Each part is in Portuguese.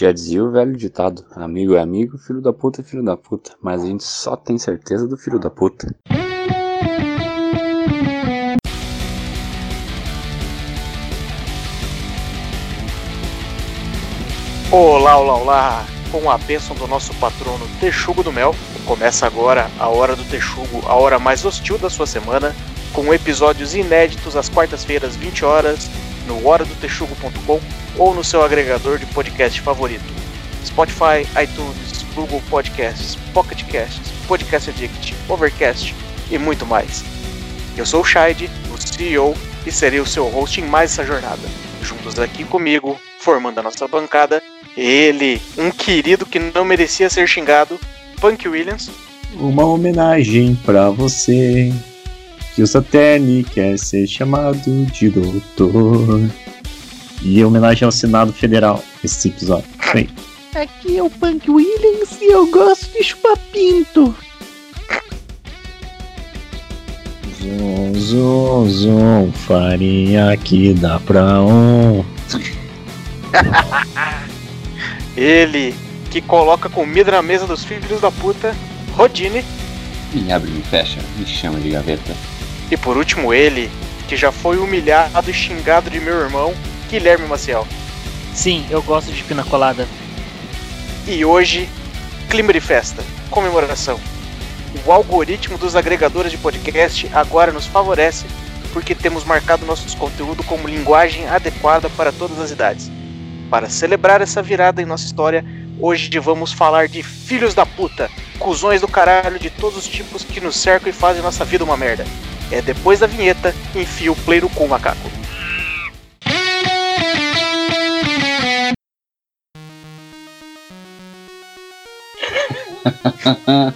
Já dizia o velho ditado: amigo é amigo, filho da puta é filho da puta. Mas a gente só tem certeza do filho da puta. Olá, olá, olá! Com a bênção do nosso patrono Texugo do Mel, começa agora a Hora do Texugo, a hora mais hostil da sua semana, com episódios inéditos às quartas-feiras, 20 horas, no horadotexugo.com ou no seu agregador de podcast favorito. Spotify, iTunes, Google Podcasts, Pocket Casts, Podcast Addict, Overcast e muito mais. Eu sou o Shide, o CEO, e serei o seu host em mais essa jornada. Juntos aqui comigo, formando a nossa bancada, ele, um querido que não merecia ser xingado, Punk Williams. Uma homenagem para você, que o Saturn quer ser chamado de doutor. E homenagem ao Senado Federal, esse episódio. Bem. Aqui é o Punk Williams e eu gosto de chupar pinto. Zum, zum, zum, farinha que dá pra um. Ele que coloca comida na mesa dos filhos da puta, Rodine. Me abre e me fecha, me chama de gaveta. E por último, ele que já foi humilhado e xingado de meu irmão, Guilherme Maciel. Sim, eu gosto de pina colada. E hoje, clima de festa, comemoração. O algoritmo dos agregadores de podcast agora nos favorece porque temos marcado nossos conteúdos como linguagem adequada para todas as idades. Para celebrar essa virada em nossa história, hoje vamos falar de filhos da puta, cuzões do caralho de todos os tipos que nos cercam e fazem nossa vida uma merda. É depois da vinheta, enfia o play no cu, macaco.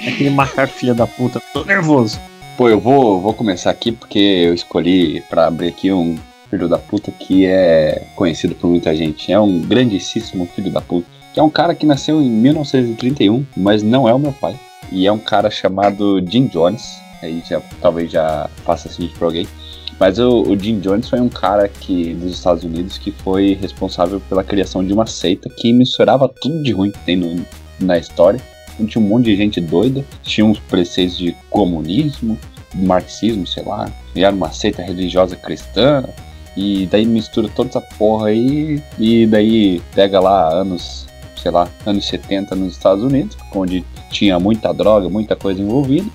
Aquele macaco filha da puta, tô nervoso. Pô, eu vou, vou começar aqui porque eu escolhi para abrir aqui um filho da puta que é conhecido por muita gente. É um grandíssimo filho da puta. Que é um cara que nasceu em 1931, mas não é o meu pai. E é um cara chamado Jim Jones. Aí já talvez já faça sentido pra alguém. Mas o, o, Jim Jones foi um cara que dos Estados Unidos que foi responsável pela criação de uma seita que misturava tudo de ruim que tem no, na história. Tinha um monte de gente doida, tinha uns preceitos de comunismo, marxismo, sei lá, e era uma seita religiosa cristã, e daí mistura toda essa porra aí, e daí pega lá anos, sei lá, anos 70 nos Estados Unidos, onde tinha muita droga, muita coisa envolvida,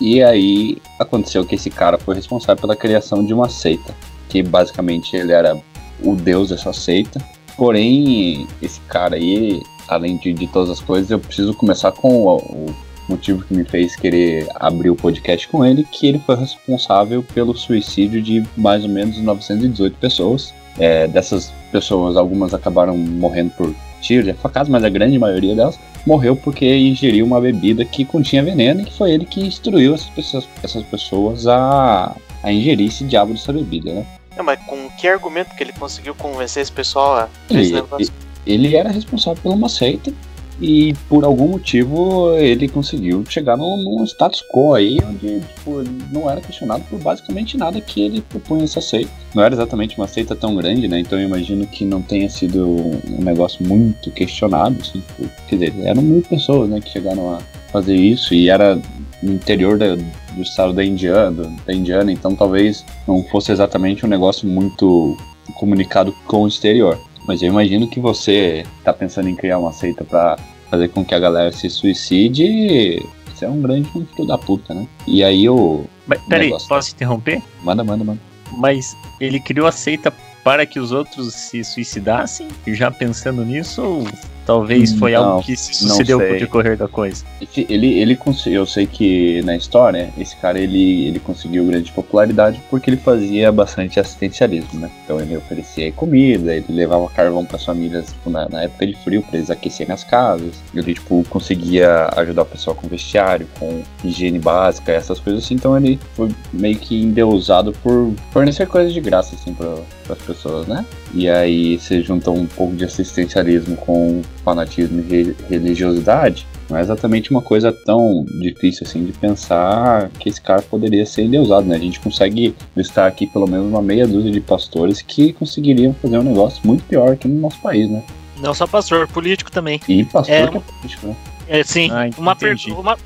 e aí aconteceu que esse cara foi responsável pela criação de uma seita, que basicamente ele era o deus dessa seita, porém esse cara aí além de, de todas as coisas, eu preciso começar com o, o motivo que me fez querer abrir o podcast com ele, que ele foi responsável pelo suicídio de mais ou menos 918 pessoas. É, dessas pessoas, algumas acabaram morrendo por tiro de facadas, mas a grande maioria delas morreu porque ingeriu uma bebida que continha veneno e que foi ele que instruiu essas pessoas, essas pessoas a, a ingerir esse diabo dessa bebida, né? Não, mas com que argumento que ele conseguiu convencer esse pessoal a negócio? ele era responsável por uma seita e por algum motivo ele conseguiu chegar num, status quo aí onde tipo, não era questionado por basicamente nada que ele propunha essa seita. Não era exatamente uma seita tão grande, né? Então eu imagino que não tenha sido um negócio muito questionado, assim. Quer dizer, eram mil pessoas, né, que chegaram a fazer isso e era no interior da, do estado da Indiana, da Indiana, então talvez não fosse exatamente um negócio muito comunicado com o exterior. Mas eu imagino que você tá pensando em criar uma seita para fazer com que a galera se suicide. Você é um grande filho da puta, né? E aí o. Mas, peraí, negócio... posso interromper? Manda, manda, manda. Mas ele criou a seita para que os outros se suicidassem? Já pensando nisso? Ou talvez foi não, algo que se sucedeu com o decorrer da coisa? Ele, ele, eu sei que na história, esse cara ele, ele conseguiu grande popularidade porque ele fazia bastante assistencialismo, né? Então ele oferecia comida, ele levava carvão para as famílias tipo, na, na, época de frio para eles aquecerem as casas. Ele tipo conseguia ajudar o pessoal com vestiário, com higiene básica, essas coisas assim. Então ele foi meio que endeusado por fornecer coisas de graça assim para as pessoas, né? E aí você junta um pouco de assistencialismo com fanatismo e religiosidade, não é exatamente uma coisa tão difícil assim de pensar que esse cara poderia ser endeusado, né? A gente consegue listar aqui pelo menos uma meia dúzia de pastores que conseguiriam fazer um negócio muito pior aqui no nosso país, né? Não só pastor, político também. E pastor É, que é político, né? É, sim, Ah, uma, per- uma,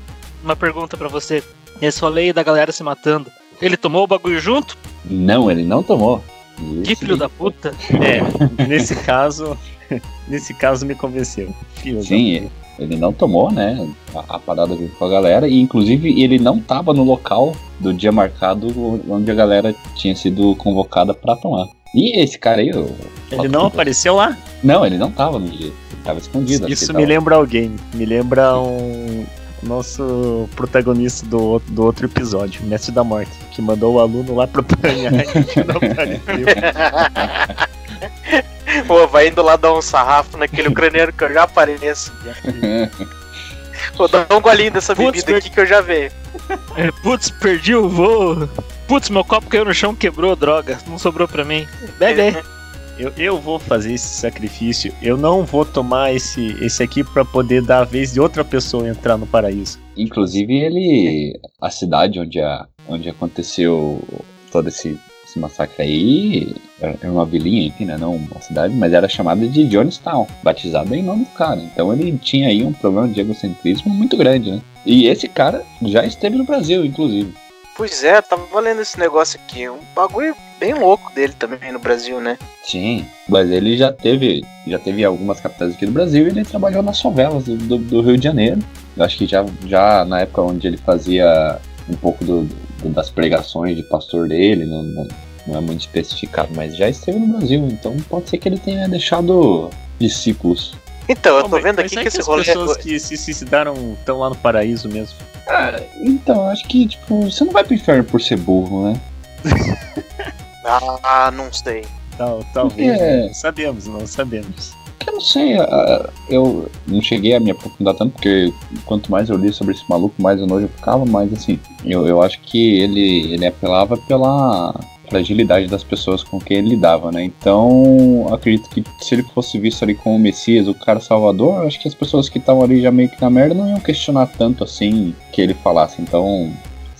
uma pergunta pra você. Esse rolê da galera se matando. Ele tomou o bagulho junto? Não, ele não tomou. Que filho da puta. É, nesse caso, nesse caso me convenceu. Filho da Sim, puta. ele não tomou, né? A, a parada junto com a galera. E inclusive ele não tava no local do dia marcado onde a galera tinha sido convocada pra tomar. E esse cara aí, Ele não apareceu lá? não, ele não tava no dia. Ele tava escondido. Isso me tava- lembra alguém. Me lembra um nosso protagonista do, outro- do outro episódio, Mestre da Morte, que mandou o aluno lá pra apanhar e não apareceu. Pô, vai indo lá dar um sarrafo naquele ucraniano que eu já apareço. Vou dar um golinho dessa Putz, bebida aqui que eu já veio. É, putz, perdi o voo. Putz, meu copo caiu no chão, quebrou, droga. Não sobrou pra mim. Bebe aí. Eu, eu vou fazer esse sacrifício. Eu não vou tomar esse, esse aqui pra poder dar a vez de outra pessoa entrar no paraíso. Inclusive ele. A cidade onde, a, onde aconteceu todo esse, esse massacre aí era era uma vilinha, enfim, né? Não uma cidade, mas era chamada de Jonestown, batizada em nome do cara. Então ele tinha aí um problema de egocentrismo muito grande, né? E esse cara já esteve no Brasil, inclusive. Pois é, tava lendo esse negócio aqui. Um bagulho bem louco dele também no Brasil, né? Sim, mas ele já teve, já teve algumas capitais aqui do Brasil e ele trabalhou nas favelas do, do- do Rio de Janeiro. Eu acho que já, já na época onde ele fazia um pouco do- do- das pregações de pastor dele, não, não, não é muito especificado, mas já esteve no Brasil, então pode ser que ele tenha deixado discípulos. Então, eu tô vendo aqui será que esse as rolê. pessoas que se suicidaram estão lá no paraíso mesmo. Ah, então, eu acho que, tipo, você não vai pro inferno por ser burro, né? Ah, não sei. Tal, talvez. Porque- né? Não sabemos, não sabemos. Eu não sei, eu não cheguei a me aprofundar tanto, porque quanto mais eu li sobre esse maluco, mais o nojo eu ficava, mas assim, eu, eu acho que ele, ele apelava pela fragilidade das pessoas com quem ele lidava, né? Então, acredito que se ele fosse visto ali como o Messias, o cara salvador, acho que as pessoas que estavam ali já meio que na merda não iam questionar tanto assim que ele falasse. Então,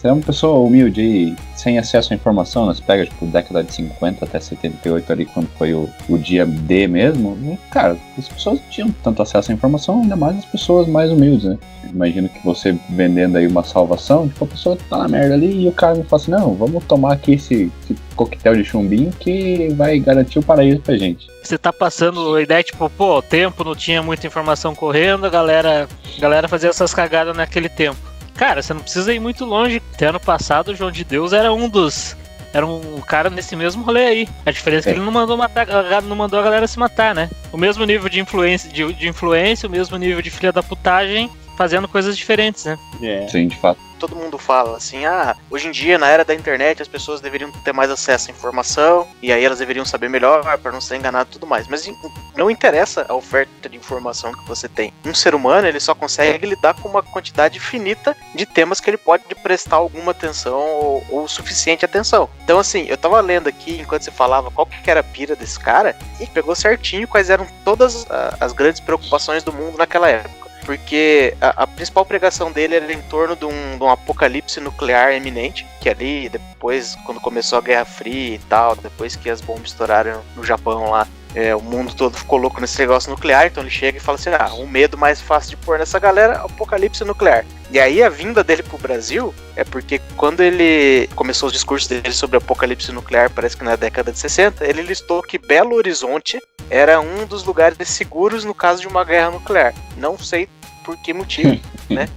é uma pessoa humilde e sem acesso à informação, nas pega, tipo, década de 50 até 78 ali, quando foi o, o dia D mesmo, e, cara, as pessoas não tinham tanto acesso à informação, ainda mais as pessoas mais humildes, né? Imagino que você vendendo aí uma salvação, tipo, a pessoa tá na merda ali e o cara me fala assim, não, vamos tomar aqui esse, esse coquetel de chumbinho que vai garantir o paraíso pra gente. Você tá passando a ideia, tipo, pô, o tempo não tinha muita informação correndo, a galera, a galera fazia essas cagadas naquele tempo. Cara, você não precisa ir muito longe. Até ano passado, o João de Deus era um dos. Era um cara nesse mesmo rolê aí. A diferença é que ele não mandou matar, não mandou a galera se matar, né? O mesmo nível de influência, de, de influência, o mesmo nível de filha da putagem, fazendo coisas diferentes, né? É. Sim, de fato. Todo mundo fala assim, ah, hoje em dia, na era da internet, as pessoas deveriam ter mais acesso à informação, e aí elas deveriam saber melhor para não ser enganado e tudo mais. Mas não interessa a oferta de informação que você tem. Um ser humano, ele só consegue lidar com uma quantidade finita de temas que ele pode prestar alguma atenção ou, ou suficiente atenção. Então, assim, eu tava lendo aqui, enquanto você falava qual que era a pira desse cara, e pegou certinho quais eram todas as grandes preocupações do mundo naquela época porque a, a principal pregação dele era em torno de um, de um apocalipse nuclear eminente, que ali, depois, quando começou a Guerra Fria e tal, depois que as bombas estouraram no Japão lá, é, o mundo todo ficou louco nesse negócio nuclear, então ele chega e fala assim, ah, um medo mais fácil de pôr nessa galera, apocalipse nuclear. E aí a vinda dele pro Brasil é porque quando ele começou os discursos dele sobre apocalipse nuclear, parece que na década de 60, ele listou que Belo Horizonte era um dos lugares seguros no caso de uma guerra nuclear. Não sei por que motivo, né?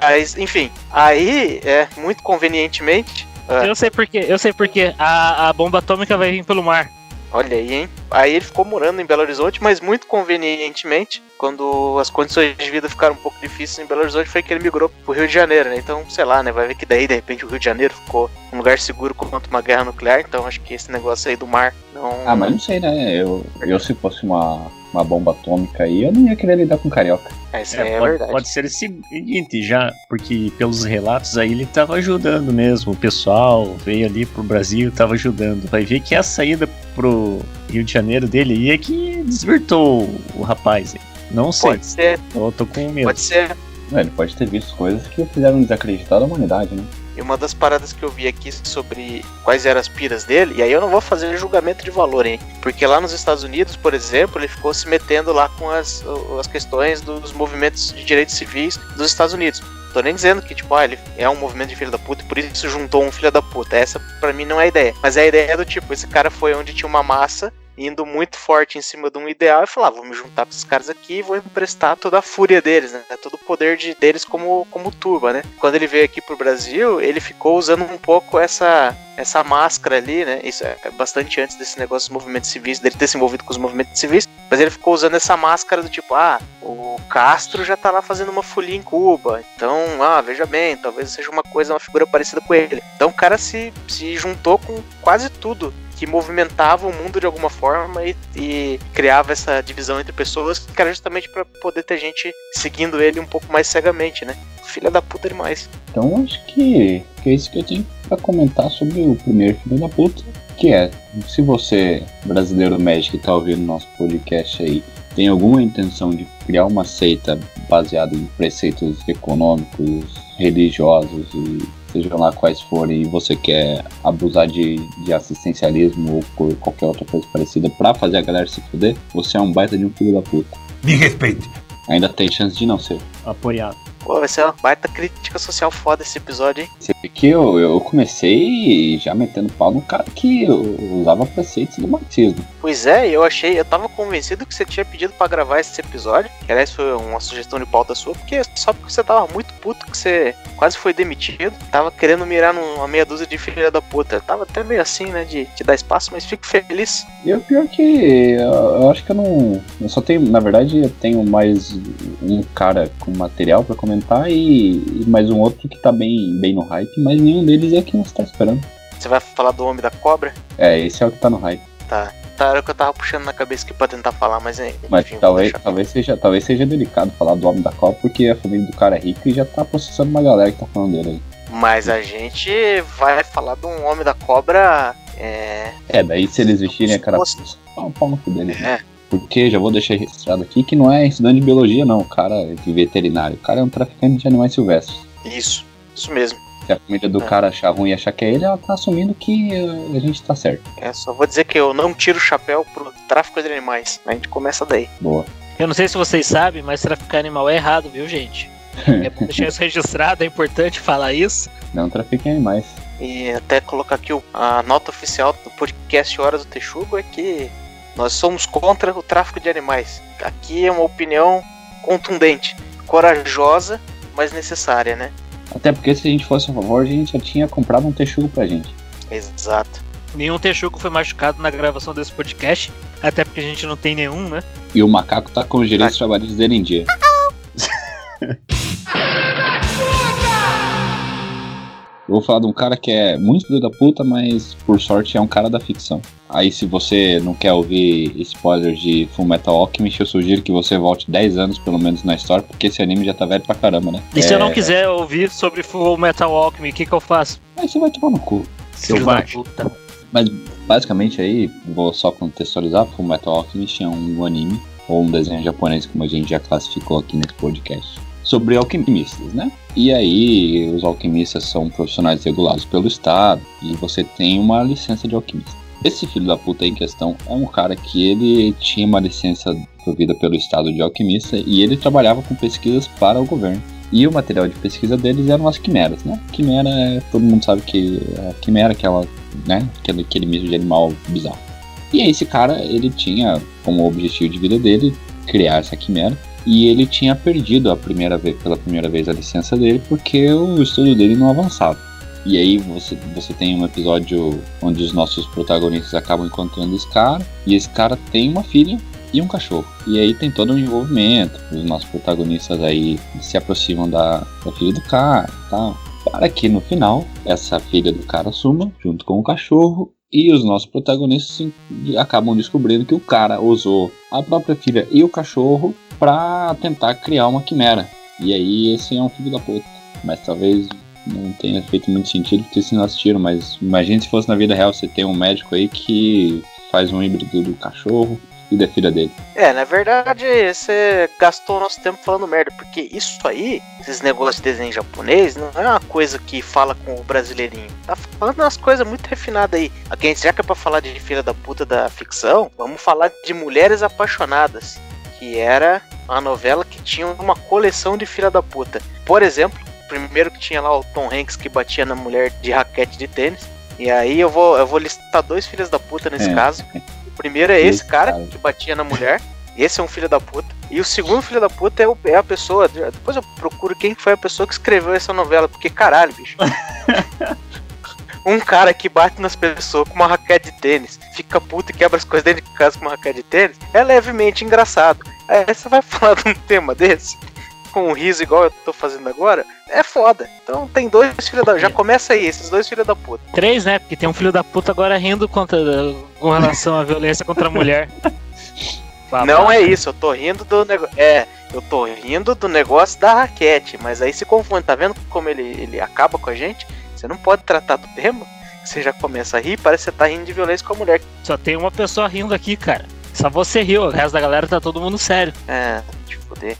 Mas, enfim, aí, é, muito convenientemente, Ah. Eu sei porque, eu sei porque a, a bomba atômica vai vir pelo mar. Olha aí, hein? Aí ele ficou morando em Belo Horizonte, mas muito convenientemente, quando as condições de vida ficaram um pouco difíceis em Belo Horizonte, foi que ele migrou pro Rio de Janeiro, né? Então, sei lá, né? Vai ver que daí, de repente, o Rio de Janeiro ficou um lugar seguro contra uma guerra nuclear, então acho que esse negócio aí do mar não. Ah, mas não sei, né? Eu, eu se fosse uma, uma bomba atômica aí, eu não ia querer lidar com carioca. É, isso É, aí é pode, verdade. pode ser o seguinte, já, porque pelos relatos aí ele tava ajudando mesmo. O pessoal veio ali pro Brasil, tava ajudando. Vai ver que a saída pro Rio de Janeiro dele aí é que desvirtou o rapaz. Não sei, Pode ser, eu tô com medo. pode ser. Ele pode ter visto coisas que fizeram desacreditar da humanidade, né? E uma das paradas que eu vi aqui sobre quais eram as piras dele, e aí eu não vou fazer julgamento de valor, hein? Porque lá nos Estados Unidos, por exemplo, ele ficou se metendo lá com as, as questões dos movimentos de direitos civis dos Estados Unidos. Tô nem dizendo que, tipo, ah, ele é um movimento de filho da puta e por isso juntou um filho da puta. Essa, para mim, não é a ideia. Mas é a ideia do tipo, esse cara foi onde tinha uma massa indo muito forte em cima de um ideal e falar, ah, vou me juntar com esses caras aqui e vou emprestar toda a fúria deles, né? Todo o poder de, deles como, como turba, né? Quando ele veio aqui pro Brasil, ele ficou usando um pouco essa essa máscara ali, né? Isso é bastante antes desse negócio dos movimentos civis, dele ter se envolvido com os movimentos civis, mas ele ficou usando essa máscara do tipo, ah, o Castro já tá lá fazendo uma folia em Cuba, então, ah, veja bem, talvez seja uma coisa, uma figura parecida com ele. Então o cara se, se juntou com quase tudo que movimentava o mundo de alguma forma e, e criava essa divisão entre pessoas, que era justamente para poder ter gente seguindo ele um pouco mais cegamente, né? Filha da puta demais. Então acho que, que é isso que eu tenho para comentar sobre o primeiro filho da puta, que é, se você, brasileiro médico que tá ouvindo nosso podcast aí, tem alguma intenção de criar uma seita baseada em preceitos econômicos, religiosos e sejam lá quais forem, e você quer abusar de, de assistencialismo ou por qualquer outra coisa parecida para fazer a galera se fuder, você é um baita de um filho da puta. Me respeite. Ainda tem chance de não ser. Apoiado. Pô, vai ser uma baita crítica social foda esse episódio, hein? Você vê que eu, eu comecei já metendo pau no cara que usava preceitos do marxismo. Pois é, eu achei, eu tava convencido que você tinha pedido para gravar esse episódio, que aliás foi uma sugestão de pauta sua, porque só porque você tava muito puto que você quase foi demitido, tava querendo mirar numa meia dúzia de filha da puta. tava até meio assim, né, de te dar espaço, mas fico feliz. E o pior que eu, eu acho que eu não. Eu só tenho, na verdade, eu tenho mais um cara com material para comentar e, e, mais um outro que tá bem, bem no hype, mas nenhum deles é quem você tá esperando. Você vai falar do Homem da Cobra? É, esse é o que tá no hype. Tá. Tá, era o que eu tava puxando na cabeça aqui pra tentar falar, mas é. Mas talvez, talvez, seja, talvez seja delicado falar do Homem da Cobra, porque a família do cara é rica e já tá processando uma galera que tá falando dele aí. Mas a gente vai falar de um Homem da Cobra. É. É, daí se eles vestirem a cara. Um pau no cu deles. Né? Porque já vou deixar registrado aqui que não é estudante de biologia, não. O cara é de veterinário. O cara é um traficante de animais silvestres. Isso, isso mesmo. Se a família do é. cara achar ruim e achar que é ele, ela tá assumindo que a gente tá certo. É, só vou dizer que eu não tiro o chapéu pro tráfico de animais. A gente começa daí. Boa. Eu não sei se vocês sabem, mas traficar animal é errado, viu, gente? É pra deixar isso registrado, é importante falar isso. Não trafiquem animais. E até colocar aqui a nota oficial do podcast Hora do Texugo é que nós somos contra o tráfico de animais. Aqui é uma opinião contundente, corajosa, mas necessária, né? Até porque se a gente fosse a favor, a gente já tinha comprado um texugo pra gente. Exato. Nenhum texugo foi machucado na gravação desse podcast, até porque a gente não tem nenhum, né? E o macaco tá com os direitos ah. trabalhistas dele em dia. Eu vou falar de um cara que é muito filho da puta, mas por sorte é um cara da ficção. Aí se você não quer ouvir spoilers de Full Metal Alchemist, eu sugiro que você volte 10 anos pelo menos na história, porque esse anime já tá velho pra caramba, né? E é... se eu não é. quiser ouvir sobre Full Metal Alchemist, o que que eu faço? Aí você vai tomar no cu. Seu baixo. Mas basicamente aí, vou só contextualizar, Full Metal Alchemist é um anime, ou um desenho japonês, como a gente já classificou aqui nesse podcast sobre alquimistas, né? E aí, os alquimistas são profissionais regulados pelo Estado e você tem uma licença de alquimista. Esse filho da puta em questão é um cara que ele tinha uma licença provida pelo Estado de alquimista e ele trabalhava com pesquisas para o governo. E o material de pesquisa deles eram as quimeras, né? Quimera, é, todo mundo sabe que a quimera, aquela, né? Aquele, aquele misto de animal bizarro. E esse cara, ele tinha como objetivo de vida dele criar essa quimera e ele tinha perdido a primeira vez, pela primeira vez a licença dele porque o estudo dele não avançava. E aí você, você tem um episódio onde os nossos protagonistas acabam encontrando esse cara, e esse cara tem uma filha e um cachorro. E aí tem todo um envolvimento, os nossos protagonistas aí se aproximam da, da filha do cara e tal. Para que no final, essa filha do cara suma, junto com o cachorro, e os nossos protagonistas acabam descobrindo que o cara usou a própria filha e o cachorro para tentar criar uma quimera. E aí esse é um filho da puta. Mas talvez não tenha feito muito sentido porque se não assistiram, mas imagine se fosse na vida real você tem um médico aí que faz um híbrido do cachorro e da filha dele. É, na verdade, você gastou o nosso tempo falando merda, porque isso aí, esses negócios de desenho japonês, não é uma coisa que fala com o brasileirinho. Tá falando umas coisas muito refinadas aí. Aqui, já que é pra falar de filha da puta da ficção, vamos falar de Mulheres Apaixonadas, que era uma novela que tinha uma coleção de filha da puta. Por exemplo, primeiro que tinha lá o Tom Hanks que batia na mulher de raquete de tênis. E aí eu vou, eu vou listar dois filhos da puta nesse É. caso. O primeiro é esse cara. que batia na mulher. Esse é um filho da puta. E o segundo filho da puta é, o- é a pessoa. Depois eu procuro quem foi a pessoa que escreveu essa novela, porque caralho, bicho. um cara que bate nas pessoas com uma raquete de tênis, fica puto e quebra as coisas dentro de casa com uma raquete de tênis, é levemente engraçado. Aí você vai falar de um tema desse, com um riso igual eu tô fazendo agora, é foda. Então tem dois filhos da. Já começa aí, esses dois filhos da puta. Três, né? Porque tem um filho da puta agora rindo contra, com relação à violência contra a mulher. Não é isso, eu tô rindo do negócio. É, eu tô rindo do negócio da raquete, mas aí se confunde, tá vendo como ele, ele acaba com a gente? Você não pode tratar do tema, você já começa a rir, parece que você tá rindo de violência com a mulher. Só tem uma pessoa rindo aqui, cara. Só você riu, o resto da galera tá todo mundo sério. É, te fuder.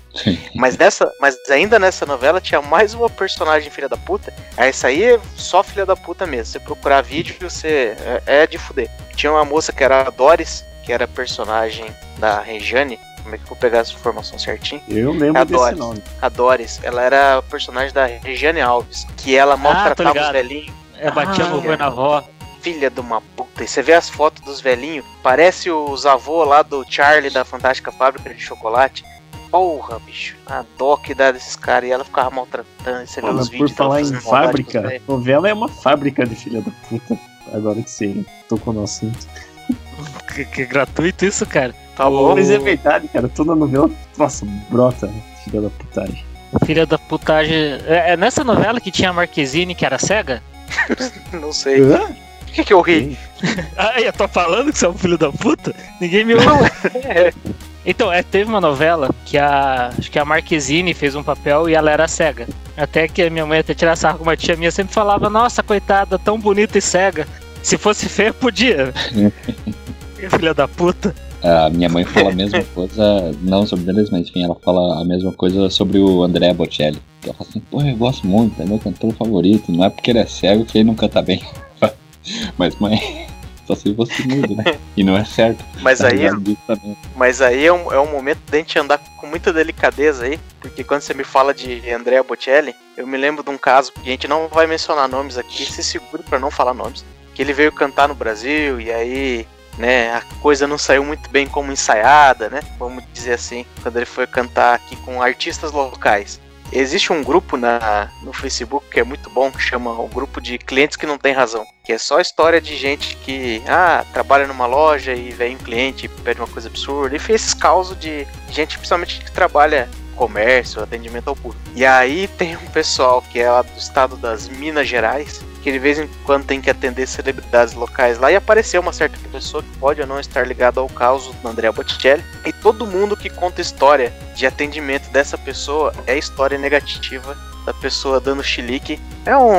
Mas nessa, mas ainda nessa novela tinha mais uma personagem filha da puta. Essa aí é só filha da puta mesmo. Você procurar vídeo, você é, é de fuder. Tinha uma moça que era a Doris, que era personagem da Rejane. Como é que eu vou pegar essa informação certinho? Eu lembro Adoro. desse nome. A Doris, ela era a personagem da Regiane Alves, que ela maltratava os ligado. velhinhos. É, batia Ah, no na avó. Filha de uma puta. E você vê as fotos dos velhinhos, parece os avô lá do Charlie da Fantástica Fábrica de Chocolate. Porra, bicho. A dó que dá desses caras e ela ficava maltratando. e Você os por falar em fábrica, novela é uma fábrica de filha da puta. Agora que você tocou no assunto. Que, que gratuito isso, cara. Tá bom? Mas é verdade, cara. Toda novela, nossa, brota filha da putagem. Filha da putagem. É, é nessa novela que tinha a Marquezine, que era cega? Não sei. Por que, que eu ri? Ah, eu tô falando que você é um filho da puta? Ninguém me ouve. É, Então, é, teve uma novela que a. Acho que a Marquezine fez um papel e ela era cega. Até que a minha mãe até tirar sarro com uma tia minha sempre falava, nossa, coitada, tão bonita e cega. Se fosse feia, podia. Filha da puta. A minha mãe fala a mesma coisa, não sobre eles, mas enfim, ela fala a mesma coisa sobre o André Bocelli. Ela fala assim, pô, eu gosto muito, é meu cantor favorito, não é porque ele é cego que ele não canta bem. mas mãe, só se você muda, né? E não é certo. Mas Tá aí, mas aí é um, é um momento da gente andar com muita delicadeza aí, porque quando você me fala de Andrea Bocelli, eu me lembro de um caso, que a gente não vai mencionar nomes aqui, se segure pra não falar nomes, que ele veio cantar no Brasil e aí, né, a coisa não saiu muito bem como ensaiada, né, vamos dizer assim, quando ele foi cantar aqui com artistas locais. Existe um grupo na, no Facebook que é muito bom, que chama o grupo de clientes que não tem razão. Que é só história de gente que, ah, trabalha numa loja e vem um cliente pede uma coisa absurda. E fez esses causos de gente, principalmente que trabalha comércio, atendimento ao público. E aí tem um pessoal que é lá do estado das Minas Gerais, que de vez em quando tem que atender celebridades locais lá e apareceu uma certa pessoa que pode ou não estar ligada ao caos do André Botticelli. E todo mundo que conta história de atendimento dessa pessoa é história negativa da pessoa dando chilique. É um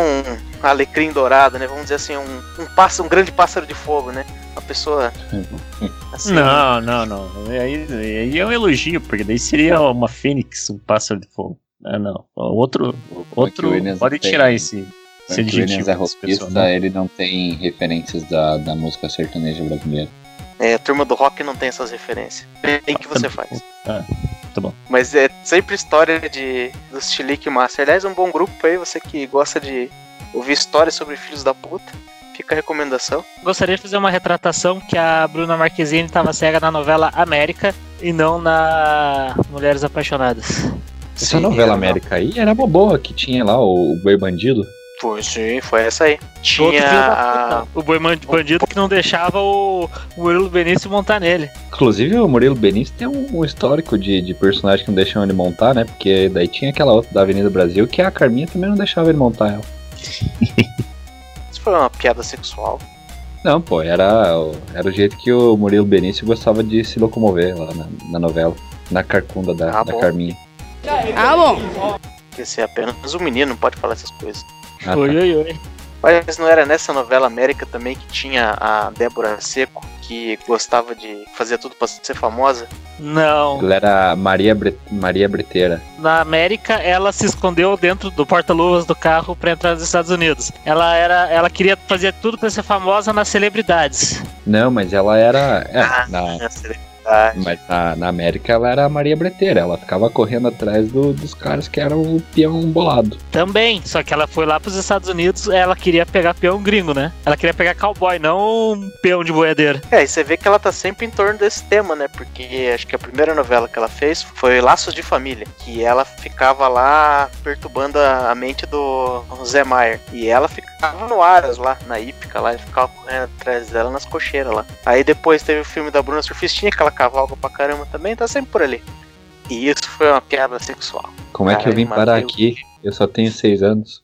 alecrim dourado, né? Vamos dizer assim, um, um pássaro, um grande pássaro de fogo, né? Uma pessoa assim, Não, não, não. Aí, aí é um elogio, porque daí seria uma fênix, um pássaro de fogo. Ah, não. Outro, outro pode tem- tirar esse, o Williams é pessoa, rockista, né? ele não tem referências da, da música sertaneja brasileira. É, a turma do rock não tem essas referências. Tem que você faz. Ah, tá bom. Mas é sempre história de dos Chilique Master. Aliás, um bom grupo aí, você que gosta de ouvir histórias sobre filhos da puta. Fica a recomendação. Gostaria de fazer uma retratação que a Bruna Marquezine estava cega na novela América e não na Mulheres Apaixonadas. Essa Sim, novela era América aí era uma boa, que tinha lá o Boi Bandido. Foi, sim, foi essa aí. Tinha a... o boi bandido que não deixava o Murilo Benício montar nele. Inclusive o Murilo Benício tem um, histórico de, de personagem que não deixam ele montar, né? Porque daí tinha aquela outra da Avenida Brasil que a Carminha também não deixava ele montar ela. Isso foi uma piada sexual. Não, pô, era, o- era o jeito que o Murilo Benício gostava de se locomover lá na, na novela. Na carcunda da, Ah, da bom. Carminha. Ah, bom. Esse é apenas um menino, não pode falar essas coisas. Ah, tá. Oi, oi, oi. Mas não era nessa novela América também que tinha a Débora Seco, que gostava de fazer tudo pra ser famosa? Não. Ela era Maria, Bre... Maria Breteira. Na América, ela se escondeu dentro do porta-luvas do carro pra entrar nos Estados Unidos. Ela era, ela queria fazer tudo pra ser famosa nas celebridades. Não, mas ela era. É, Ah, na, Na celebridade. Mas na, na América ela era a Maria Breteira. Ela ficava correndo atrás do- dos caras que eram o peão bolado. Também, só que ela foi lá pros Estados Unidos, ela queria pegar peão gringo, né? Ela queria pegar cowboy, não um peão de boiadeira. É, e você vê que ela tá sempre em torno desse tema, né? Porque acho que a primeira novela que ela fez foi Laços de Família, que ela ficava lá perturbando a a mente do Zé Maier. E ela ficava no Aras lá, na Ípica lá, e ficava correndo atrás dela nas cocheiras lá. Aí depois teve o filme da Bruna Surfistinha, que ela cavalga pra caramba também, tá sempre por ali. E isso foi uma piada sexual. Como é que eu vim parar Mateus. aqui? Eu só tenho seis anos.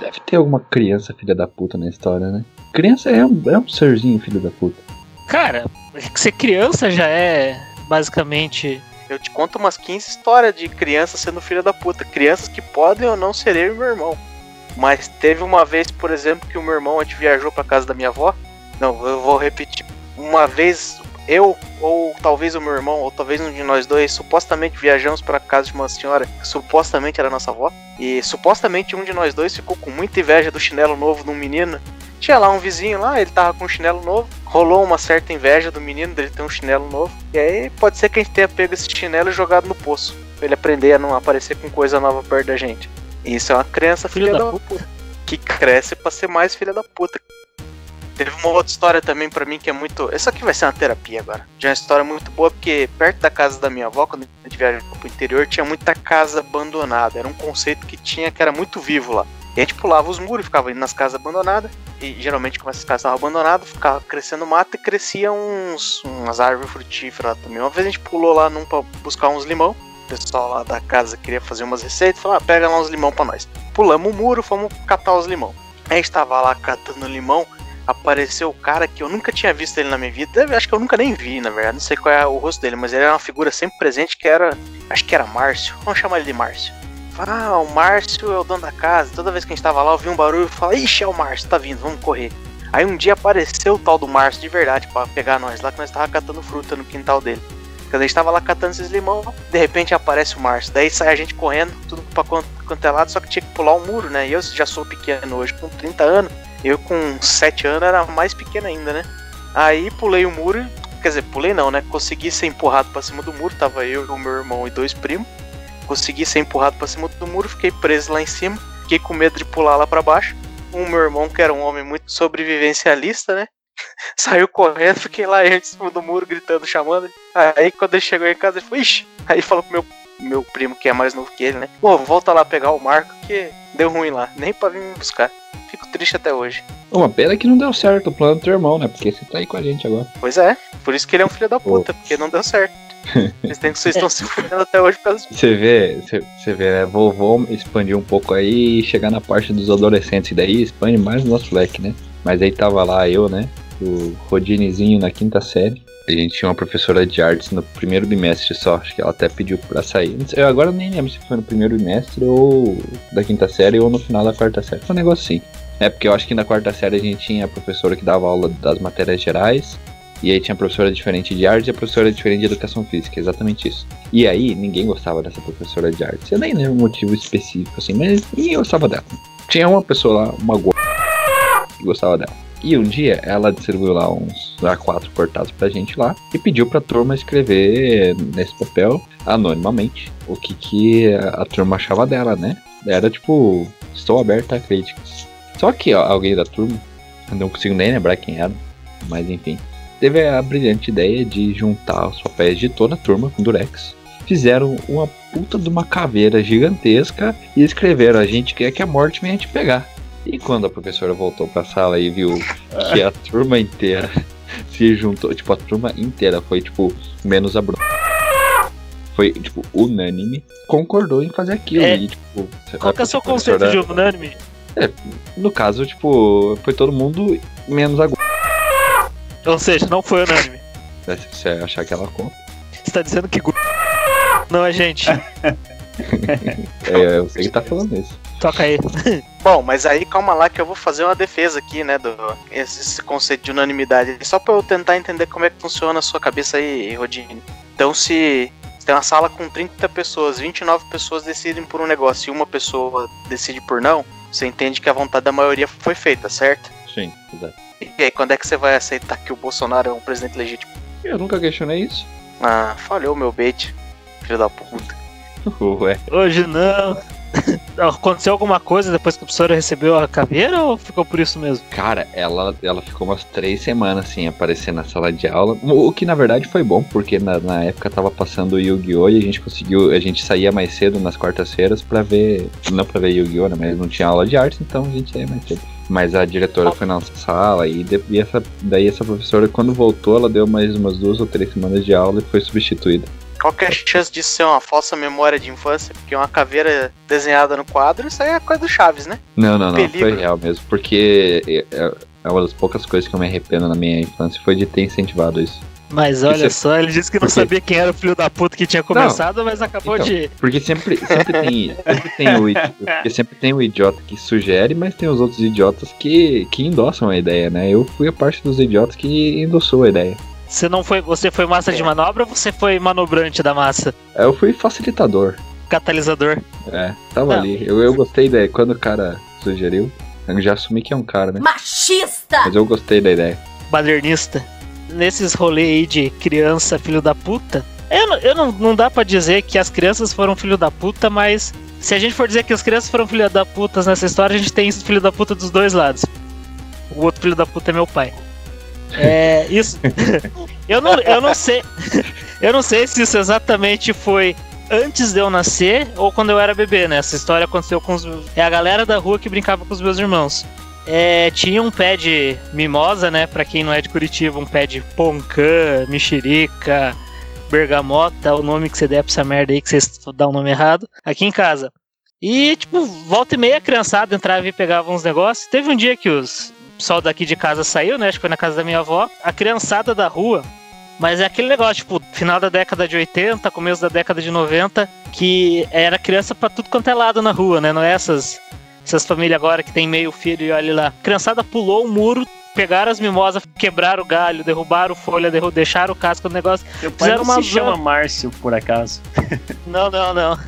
Deve ter alguma criança filha da puta na história, né? Criança é um, é um serzinho filho da puta. Cara, ser criança já é basicamente. Eu te conto umas 15 histórias de crianças sendo filha da puta. Crianças que podem ou não ser eu e meu irmão. Mas teve uma vez, por exemplo, que o meu irmão a gente viajou pra casa da minha avó. Não, eu vou repetir. Uma vez eu, ou talvez o meu irmão, ou talvez um de nós dois, supostamente viajamos pra casa de uma senhora que supostamente era nossa avó. E supostamente um de nós dois ficou com muita inveja do chinelo novo de um menino. Tinha lá um vizinho lá, ele tava com um chinelo novo. Rolou uma certa inveja do menino dele ter um chinelo novo. E aí pode ser que a gente tenha pego esse chinelo e jogado no poço. Pra ele aprender a não aparecer com coisa nova perto da gente. E isso é uma criança Filho filha, da da, puta. Que cresce pra ser mais filha da puta. Teve uma outra história também pra mim que é muito. Essa aqui vai ser uma terapia agora. Já é uma história muito boa, porque perto da casa da minha avó, quando a gente viajou pro interior, tinha muita casa abandonada. Era um conceito que tinha que era muito vivo lá. E a gente pulava os muros, ficava indo nas casas abandonadas. E geralmente, como essas casas estavam abandonadas, ficava crescendo mato e crescia uns, umas árvores frutíferas lá também. Uma vez a gente pulou lá num pra buscar uns limão. O pessoal lá da casa queria fazer umas receitas. Falou, ah, pega lá uns limão pra nós. Pulamos o muro, fomos catar os limão. Aí a gente tava lá catando limão. Apareceu o cara que eu nunca tinha visto ele na minha vida. Acho que eu nunca nem vi, na verdade. Não sei qual é o rosto dele, mas ele era uma figura sempre presente que era. Acho que era Márcio. Vamos chamar ele de Márcio. Ah, o Márcio é o dono da casa. Toda vez que a gente tava lá, eu vi um barulho e falava, ixi, é o Márcio, tá vindo, vamos correr. Aí um dia apareceu o tal do Márcio de verdade pra pegar nós lá, que nós tava catando fruta no quintal dele. Quando a gente tava lá catando esses limão, de repente aparece o Márcio. Daí sai a gente correndo, tudo pra quanto, quanto é lado, só que tinha que pular o muro, né? E eu já sou pequeno hoje, com 30 anos. Eu com 7 anos era mais pequeno ainda, né? Aí pulei o muro, quer dizer, pulei não, né? Consegui ser empurrado pra cima do muro, tava eu, o meu irmão e dois primos. Consegui ser empurrado pra cima do muro, fiquei preso lá em cima, fiquei com medo de pular lá pra baixo. O meu irmão, que era um homem muito sobrevivencialista, né? Saiu correndo, fiquei lá em cima do muro, gritando, chamando. Aí quando ele chegou em casa, ele falou, ixi! Aí falou pro meu, meu primo, que é mais novo que ele, né? Pô, volta lá pegar o Marco, que deu ruim lá, nem pra vir me buscar. Fico triste até hoje. Uma pena que não deu certo o plano do teu irmão, né? Porque você tá aí com a gente agora. Pois é, por isso que ele é um filho da puta, porque não deu certo. Vocês, têm, vocês estão se fudendo até hoje disso. Você vê, você, vê, né? Vovô expandir um pouco aí e chegar na parte dos adolescentes. E daí expande mais o nosso leque, né? Mas aí tava lá eu, né? O Rodinezinho na quinta série. A gente tinha uma professora de artes no primeiro bimestre só. Acho que ela até pediu pra sair. Eu agora nem lembro se foi no primeiro bimestre ou da quinta série ou no final da quarta série. Foi um negócio assim. É porque eu acho que na quarta série a gente tinha a professora que dava aula das matérias gerais. E aí tinha a professora diferente de artes e a professora diferente de educação física, exatamente isso. E aí ninguém gostava dessa professora de artes. Eu nem lembro um motivo específico assim, mas ninguém gostava dela. Tinha uma pessoa lá, uma gorda, que gostava dela. E um dia ela distribuiu lá uns A4 cortados pra gente lá e pediu pra turma escrever nesse papel, anonimamente, o que, que a, turma achava dela, né? Era tipo, estou aberta a críticas. Só que ó, alguém da turma, não consigo nem lembrar quem era, mas enfim, teve a brilhante ideia de juntar os papéis de toda a turma com durex. Fizeram uma puta de uma caveira gigantesca e escreveram: A gente quer que a morte venha te pegar. E quando a professora voltou pra sala e viu que a turma inteira se juntou, tipo, a turma inteira foi, tipo, menos a Bruna. Foi, tipo, unânime, concordou em fazer aquilo. É. E, tipo, Qual que é o seu conceito de unânime? No caso, tipo, foi todo mundo menos a Bruna. Ou seja, não foi unânime. Se você achar que ela conta. Você tá dizendo que. gu- Não é gente. É, eu sei que tá falando isso. Toca aí. Bom, mas aí calma lá que eu vou fazer uma defesa aqui, né, do esse, esse conceito de unanimidade. Só pra eu tentar entender como é que funciona a sua cabeça aí, Rodine. Então, se se tem uma sala com 30 pessoas, 29 pessoas decidem por um negócio e uma pessoa decide por não, você entende que a vontade da maioria foi feita, certo? Sim, exato. E aí, quando é que você vai aceitar que o Bolsonaro é um presidente legítimo? Eu nunca questionei isso. Ah, falhou meu bait, filho da puta. Ué. Hoje não. Aconteceu alguma coisa depois que a professora recebeu a caveira ou ficou por isso mesmo? Cara, ela, ela ficou umas três semanas sem aparecer na sala de aula. O que na verdade foi bom, porque na, na época tava passando o Yu-Gi-Oh! e a gente conseguiu. A gente saía mais cedo nas quartas-feiras pra ver. Não pra ver Yu-Gi-Oh! né? Mas não tinha aula de arte, então a gente saía mais cedo. Mas a diretora foi na nossa sala e, de- e essa, daí essa professora, quando voltou, ela deu mais umas duas ou três semanas de aula e foi substituída. Qual que é a chance disso ser uma falsa memória de infância? Porque uma caveira desenhada no quadro, isso aí é coisa do Chaves, né? Não, não, não, foi real mesmo. Porque é, é uma das poucas coisas que eu me arrependo na minha infância foi de ter incentivado isso. Mas olha só, ele disse que não sabia quem era o filho da puta que tinha começado, mas acabou Então. de. Porque sempre, sempre tem, sempre tem o, porque sempre tem o idiota que sugere, mas tem os outros idiotas que, que endossam a ideia, né? Eu fui a parte dos idiotas que endossou a ideia. Você não foi. Você foi massa de manobra ou você foi manobrante da massa? Eu fui facilitador. Catalisador. É, tava Não. ali. Eu, eu gostei da ideia. Quando o cara sugeriu, eu já assumi que é um cara, né? Machista! Mas eu gostei da ideia. badernista. Nesses rolês aí de criança filho da puta, eu, não- eu não, não dá pra dizer que as crianças foram filho da puta, mas se a gente for dizer que as crianças foram filho da puta nessa história, a gente tem filho da puta dos dois lados. O outro filho da puta é meu pai. É, isso. eu, não, eu não sei. Eu não sei se isso exatamente foi antes de eu nascer ou quando eu era bebê, né? Essa história aconteceu com os. É a galera da rua que brincava com os meus irmãos. É, tinha um pé de mimosa, né? Pra quem não é de Curitiba, um pé de poncã, mexerica, bergamota, o nome que você der pra essa merda aí, que vocês dão o nome errado, aqui em casa. E, tipo, volta e meia a criançada entrava e pegava uns negócios. Teve um dia que os pessoal daqui de casa saiu, né? Acho que foi na casa da minha avó. A criançada da rua. Mas é aquele negócio, tipo, final da década de 80, começo da década de 90, que era criança pra tudo quanto é lado na rua, né? Não é essas essas famílias agora que tem meio filho e olha lá. A criançada pulou o muro, pegaram as mimosas, quebraram o galho, derrubaram folha, derru deixaram o casco do negócio. Meu pai Fizeram não uma se chama zona- Márcio, por acaso. Não, não, não.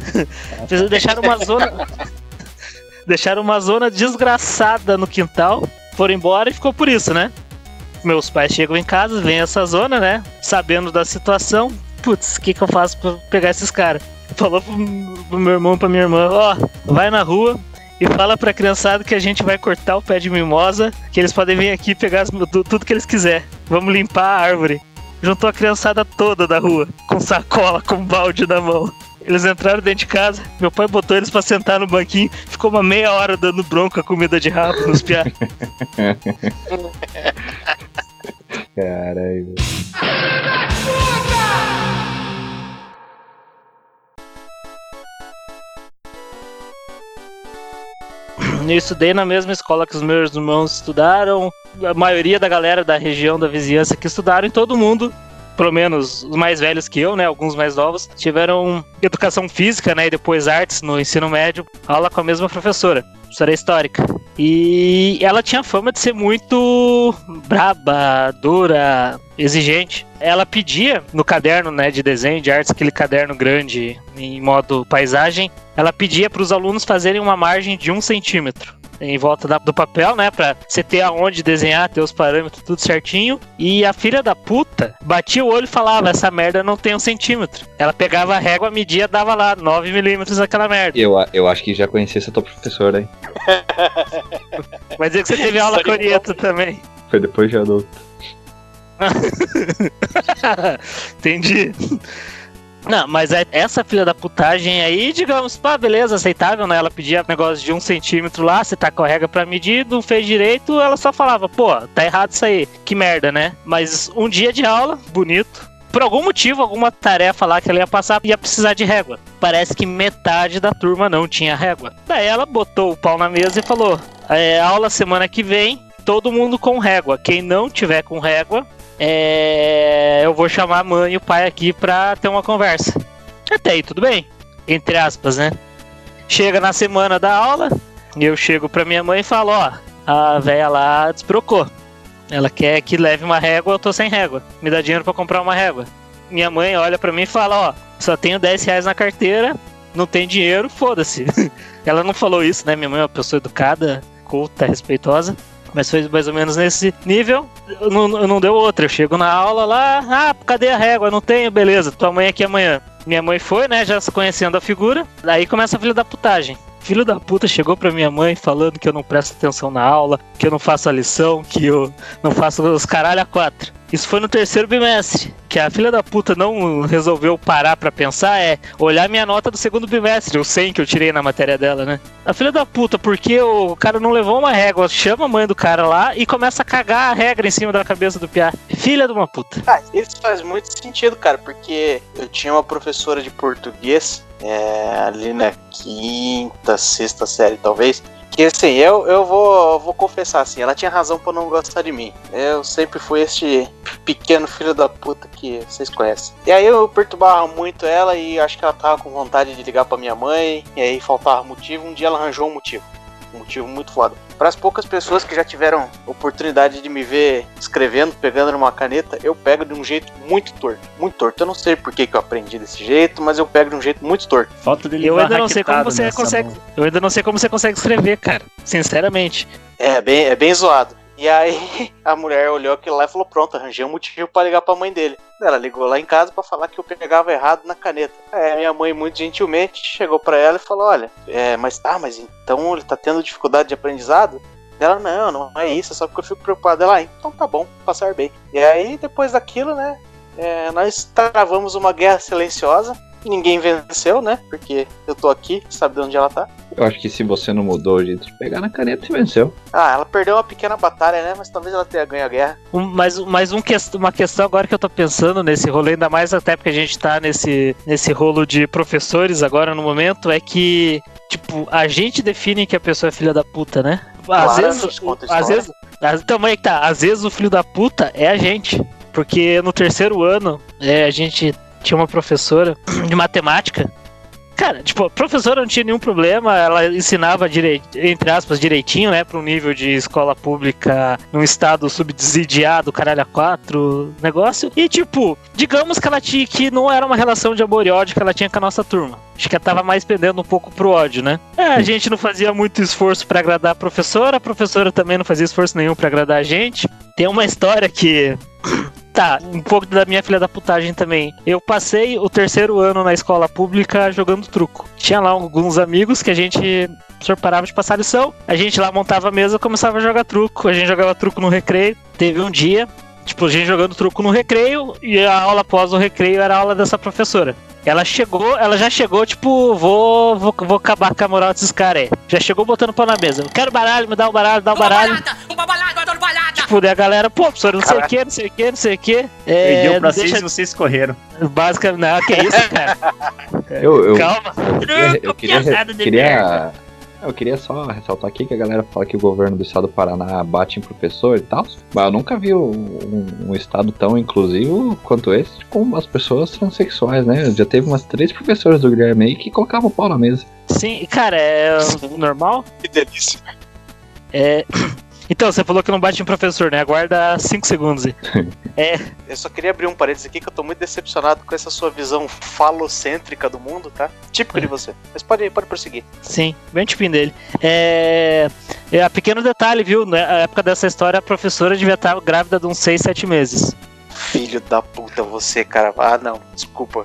Deixaram uma zona. deixaram uma zona desgraçada no quintal, foram embora e ficou por isso, né? Meus pais chegam em casa, vem essa zona, né? Sabendo da situação. Putz, o que, que eu faço pra pegar esses caras? Falou pro, meu irmão, pra minha irmã, ó, vai na rua, e fala pra criançada que a gente vai cortar o pé de mimosa, que eles podem vir aqui pegar as- tu- tudo que eles quiser. Vamos limpar a árvore. Juntou a criançada toda da rua, com sacola, com balde na mão. Eles entraram dentro de casa, meu pai botou eles pra sentar no banquinho, ficou uma meia hora dando bronca, comida de rabo nos piá. Caralho. Eu estudei na mesma escola que os meus irmãos estudaram. A maioria da galera da região da vizinhança que estudaram, e todo mundo, pelo menos os mais velhos que eu, né? Alguns mais novos, tiveram educação física, né? E depois artes no ensino médio, aula com a mesma professora, professora histórica. E ela tinha fama de ser muito braba, dura, exigente. Ela pedia no caderno, né, de desenho de artes, aquele caderno grande em modo paisagem, ela pedia para os alunos fazerem uma margem de um centímetro em volta da- do papel, né? Pra você ter aonde desenhar, ter os parâmetros tudo certinho. E a filha da puta batia o olho e falava: essa merda não tem um centímetro. Ela pegava a régua, media, dava lá 9 milímetros aquela merda. Eu, eu acho que já conheci essa tua professora, hein? Vai dizer que você teve aula com a Orieta também. Foi depois de adulto. Entendi. Não, mas é- essa filha da putagem aí, digamos, pá, beleza, aceitável, né? Ela pedia negócio de um centímetro lá, você tá com a regra pra medir, não fez direito, ela só falava, pô, tá errado isso aí, que merda, né? Mas um dia de aula, bonito. Por algum motivo, alguma tarefa lá que ela ia passar, ia precisar de régua. Parece que metade da turma não tinha régua. Daí ela botou o pau na mesa e falou: é, aula semana que vem, todo mundo com régua. Quem não tiver com régua, é, eu vou chamar a mãe e o pai aqui pra ter uma conversa. Até aí, tudo bem. Entre aspas, né? Chega na semana da aula, eu chego pra minha mãe e falo, ó, a véia lá desprocou. Ela quer que leve uma régua, eu tô sem régua. Me dá dinheiro pra comprar uma régua. Minha mãe olha pra mim e fala, ó, só tenho 10 reais na carteira, não tem dinheiro, foda-se. Ela não falou isso, né? Minha mãe é uma pessoa educada, culta, respeitosa. Mas foi mais ou menos nesse nível. Não, não deu outra. Eu chego na aula lá, ah, cadê a régua? Não tenho, beleza, tua mãe aqui amanhã. Minha mãe foi, né, já conhecendo a figura. Daí começa a filha da putagem. Filho da puta chegou pra minha mãe falando que eu não presto atenção na aula, que eu não faço a lição, que eu não faço os caralho a quatro. Isso foi no terceiro bimestre. Que a filha da puta não resolveu parar pra pensar é olhar minha nota do segundo bimestre, o 100 que eu tirei na matéria dela, né? A filha da puta, porque o cara não levou uma régua, chama a mãe do cara lá e começa a cagar a regra em cima da cabeça do piá. Filha de uma puta. Ah, isso faz muito sentido, cara, porque eu tinha uma professora de português é, ali na quinta, sexta série, talvez. Que assim, eu, eu vou, vou confessar assim, ela tinha razão pra não gostar de mim. Eu sempre fui este pequeno filho da puta que vocês conhecem. E aí eu perturbava muito ela e acho que ela tava com vontade de ligar pra minha mãe. E aí faltava motivo. Um dia ela arranjou um motivo. Um motivo muito foda. Para as poucas pessoas que já tiveram oportunidade de me ver escrevendo, pegando numa caneta, eu pego de um jeito muito torto. Muito torto. Eu não sei por que, que eu aprendi desse jeito, mas eu pego de um jeito muito torto. Falta dele Eu ainda não sei como você consegue. mão. Eu ainda não sei como você consegue escrever, cara. Sinceramente. É bem, é bem zoado. E aí a mulher olhou aquilo lá e falou: Pronto, arranjei um motivo pra ligar pra mãe dele. Ela ligou lá em casa pra falar que eu pegava errado na caneta. É, minha mãe, muito gentilmente, chegou pra ela e falou: Olha, é, mas ah, mas então ele tá tendo dificuldade de aprendizado? Ela, não, não é isso, é só porque eu fico preocupado. Ela, ah, então tá bom, passar bem. E aí, depois daquilo, né, é, nós travamos uma guerra silenciosa. Ninguém venceu, né? Porque eu tô aqui, sabe de onde ela tá. Eu acho que se você não mudou o jeito de pegar na caneta, você venceu. Ah, ela perdeu uma pequena batalha, né? Mas talvez ela tenha ganho a guerra. Um, mas mais um quest- uma questão agora que eu tô pensando nesse rolê, ainda mais até porque a gente tá nesse, nesse rolo de professores agora no momento, é que, tipo, a gente define que a pessoa é filha da puta, né? Às Claro, a vezes. Às vezes. às- Então, aí que tá. Às vezes o filho da puta é a gente. Porque no terceiro ano, é, a gente tinha uma professora de matemática. Cara, tipo, a professora não tinha nenhum problema, ela ensinava, entre aspas, direitinho, né, pra um nível de escola pública num estado subsidiado, caralho, a quatro, negócio. E, tipo, digamos que ela tinha, que não era uma relação de amor e ódio que ela tinha com a nossa turma. Acho que ela tava mais pendendo um pouco pro ódio, né? É, a gente não fazia muito esforço pra agradar a professora, a professora também não fazia esforço nenhum pra agradar a gente. Tem uma história que Tá, um pouco da minha filha da putagem também. Eu passei o terceiro ano na escola pública jogando truco. Tinha lá alguns amigos que a gente professor parava de passar lição, a gente lá montava a mesa e começava a jogar truco. A gente jogava truco no recreio. Teve um dia, tipo, a gente jogando truco no recreio e a aula após o recreio era a aula dessa professora. Ela chegou, ela já chegou, tipo, vou, vou, vou acabar com a moral desses caras aí. Já chegou botando pão na mesa. Eu quero baralho, me dá o baralho, dá o baralho. Tipo, daí a galera, pô, professor, não sei o que, não sei o que, não sei o que. É, Perdeu pra deixa- seis e vocês correram. Basicamente, não, que isso, cara. Eu, eu, Calma. eu, eu queria, queria, eu queria só ressaltar aqui que a galera fala que o governo do estado do Paraná bate em professor e tal, mas eu nunca vi um, um estado tão inclusivo quanto esse com as pessoas transexuais, né? Já teve umas três professoras do Guilherme aí que colocavam o pau na mesa. Sim, cara, é normal. Que delícia. É. Então, você falou que não bate em professor, né? Aguarda 5 segundos aí. Eu só queria abrir um parênteses aqui que eu tô muito decepcionado com essa sua visão falocêntrica do mundo, tá? Típico de você. Mas pode, pode prosseguir. Sim, bem tipinho dele. É. é pequeno detalhe, viu? Na época dessa história, a professora devia estar grávida de uns 6, 7 meses. Filho da puta, você, cara. Ah, não. Desculpa.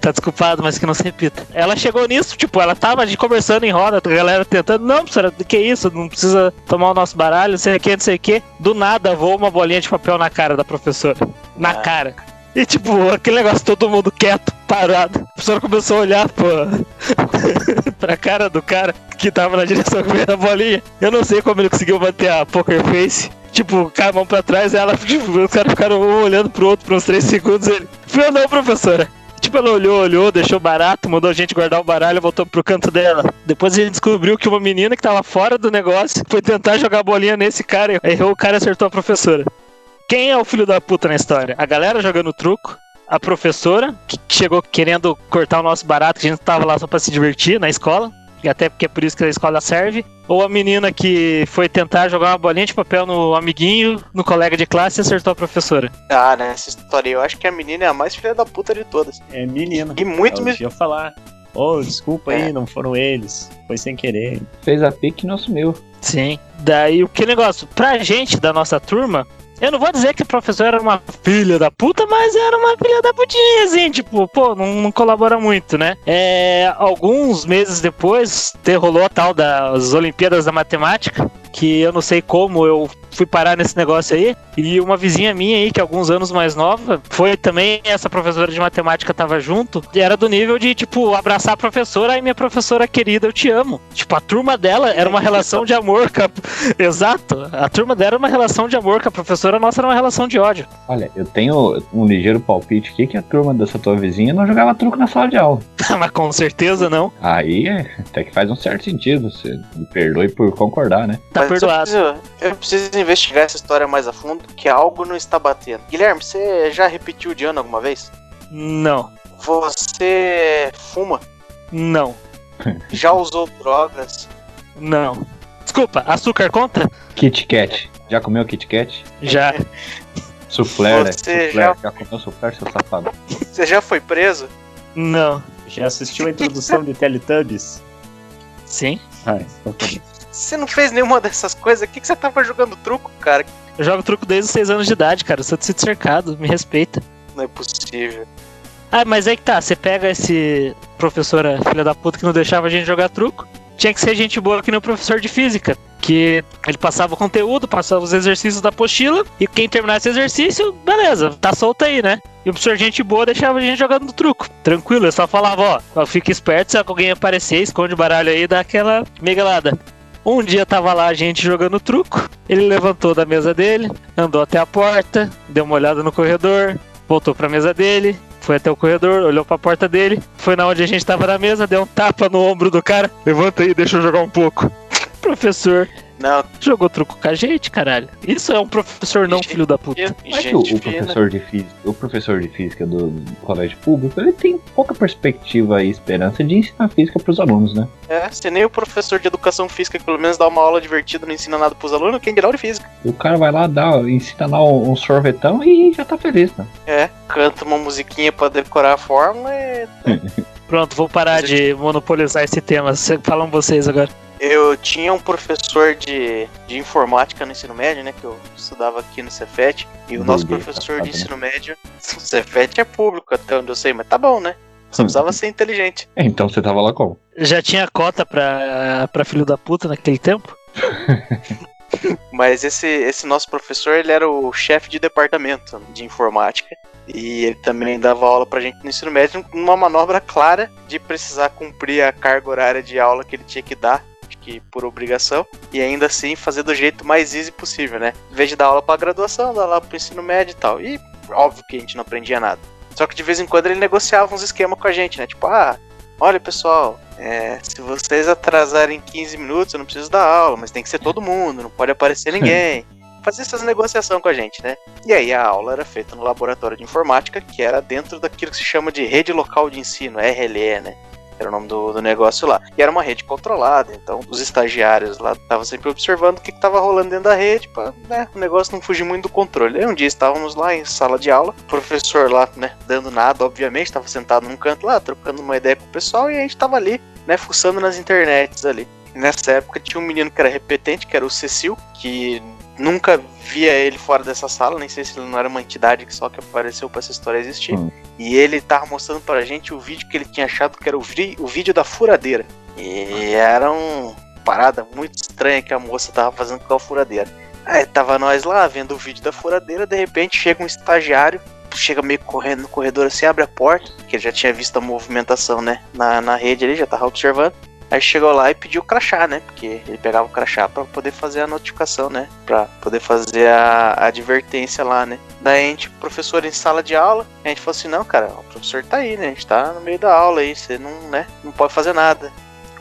Tá desculpado, mas que não se repita. Ela chegou nisso, tipo, ela tava de conversando em roda, a galera tentando, não, professora, que isso? Não precisa tomar o nosso baralho, sei o que, não sei o que. Do nada voa uma bolinha de papel na cara da professora. Na Ah. cara. E tipo, aquele negócio, todo mundo quieto, parado. A professora começou a olhar, pô, pra cara do cara que tava na direção veio a bolinha. Eu não sei como ele conseguiu manter a poker face. Tipo, com a mão pra trás, ela, tipo, os caras ficaram um olhando pro outro por uns 3 segundos. Ele, falou, não, professora. Tipo, ela olhou, olhou, deixou barato, mandou a gente guardar o baralho voltou pro canto dela. Depois gente descobriu que uma menina que tava fora do negócio foi tentar jogar bolinha nesse cara. Errou o cara e acertou a professora. Quem é o filho da puta na história? A galera jogando truco, a professora, que chegou querendo cortar o nosso barato, que a gente tava lá só pra se divertir na escola. E até porque é por isso que a escola serve. Ou a menina que foi tentar jogar uma bolinha de papel no amiguinho, no colega de classe e acertou a professora. Ah, nessa história eu acho que a menina é a mais filha da puta de todas. É menino. E muito Ela mesmo. devia falar. Ô, desculpa É. aí, não foram eles. Foi sem querer. Fez a pique e não sumiu. Sim. Daí o que negócio? Pra gente da nossa turma, eu não vou dizer que a professora era uma filha da puta, mas era uma filha da putinha, assim, tipo, pô, não, não colabora muito, né? É, alguns meses depois, rolou a tal das Olimpíadas da Matemática, que eu não sei como eu fui parar nesse negócio aí, e uma vizinha minha aí, que é alguns anos mais nova, foi também, essa professora de matemática tava junto, e era do nível de, tipo, abraçar a professora, aí minha professora querida, eu te amo. Tipo, a turma dela era uma relação de amor com a... Exato, a turma dela era uma relação de amor com a professora, a nossa era uma relação de ódio. Olha, eu tenho um ligeiro palpite aqui que a turma dessa tua vizinha não jogava truco na sala de aula. Mas com certeza não, Aí é, até que faz um certo sentido. Você me perdoe por concordar, né? tá Mas perdoado. Eu preciso, eu preciso investigar essa história mais a fundo, que algo não está batendo. Guilherme, você já repetiu de ano alguma vez? Não, Você fuma? não, Já usou drogas? não. Desculpa, açúcar conta? Kit Kat. Já comeu Kit Kat? Já. Soufflé, né? Você já- Já comeu soufflé, seu safado? Você já foi preso? Não. Já assistiu a introdução de Teletubbies? Sim. Ah, então tá bom. Você não fez nenhuma dessas coisas? O que, que você tava jogando truco, cara? Eu jogo truco desde os 6 anos de idade, cara. Eu sou de sítio cercado, me respeita. Não é possível. Ah, mas aí que tá, você pega esse professora filha da puta que não deixava a gente jogar truco. Tinha que ser gente boa que nem o professor de física. Que ele passava o conteúdo, passava os exercícios da apostila, e quem terminasse o exercício, beleza, tá solto aí, né? E o professor gente boa deixava a gente jogando no truco. Tranquilo, ele só falava, ó, fica esperto, se alguém aparecer, esconde o baralho aí dá aquela migalada. Um dia tava lá a gente jogando truco, ele levantou da mesa dele, andou até a porta, deu uma olhada no corredor, voltou pra mesa dele, foi até o corredor, olhou pra porta dele, foi na onde a gente tava na mesa, deu um tapa no ombro do cara, levanta aí, deixa eu jogar um pouco. Professor, Não, jogou truco com a gente, caralho. Isso é um professor não Gente, filho da puta. Mas o, o fina. professor de física, o professor de física do, do colégio público, ele tem pouca perspectiva e esperança de ensinar física pros alunos, né? É, se nem o professor de educação física que pelo menos dá uma aula divertida não ensina nada pros alunos, quem dirá o de física? E o cara vai lá, dá, ensina lá um, um sorvetão e já tá feliz, né? É, canta uma musiquinha pra decorar a fórmula e... Pronto, vou parar de monopolizar esse tema. Falam vocês agora. Eu tinha um professor de, de informática no ensino médio, né? Que eu estudava aqui no Cefet. E o nosso Burguês, professor de né? ensino médio. O Cefet é público, até onde eu sei, mas tá bom, né? Só precisava ser inteligente. Então você tava lá como? Já tinha cota pra, pra filho da puta naquele tempo? Mas esse, esse nosso professor, ele era o chefe de departamento de informática. E ele também dava aula pra gente no ensino médio numa manobra clara de precisar cumprir a carga horária de aula que ele tinha que dar, que por obrigação, e ainda assim fazer do jeito mais easy possível, né? Em vez de dar aula pra graduação, dar aula pro ensino médio e tal. E óbvio que a gente não aprendia nada. Só que de vez em quando ele negociava uns esquemas com a gente, né? Tipo, ah, olha pessoal, é, se vocês atrasarem 15 minutos, eu não preciso dar aula, mas tem que ser todo mundo, não pode aparecer ninguém. Fazer essas negociações com a gente, né? E aí a aula era feita no laboratório de informática, que era dentro daquilo que se chama de rede local de ensino, RLE, né? Era o nome do, do negócio lá. E era uma rede controlada, então os estagiários lá estavam sempre observando o que estava rolando dentro da rede, para né, o negócio não fugir muito do controle. Aí um dia estávamos lá em sala de aula, o professor lá, né, dando nada, obviamente, estava sentado num canto lá, trocando uma ideia com o pessoal, e a gente estava ali, né, fuçando nas internets ali. Nessa época tinha um menino que era repetente, que era o Cecil, que nunca via ele fora dessa sala, nem sei se ele não era uma entidade que só que apareceu pra essa história existir. Hum. E ele tava mostrando pra gente o vídeo que ele tinha achado que era o, vi- o vídeo da furadeira. E era uma parada muito estranha que a moça tava fazendo com a furadeira. Aí tava nós lá vendo o vídeo da furadeira, de repente chega um estagiário, chega meio correndo no corredor assim, abre a porta, que ele já tinha visto a movimentação, né, na, na rede ali, já tava observando. Aí chegou lá e pediu o crachá, né? Porque ele pegava o crachá pra poder fazer a notificação, né? Pra poder fazer a, a advertência lá, né? Daí a gente, professor em sala de aula, a gente falou assim, não, cara, o professor tá aí, né? A gente tá no meio da aula aí, você não, né? Não pode fazer nada.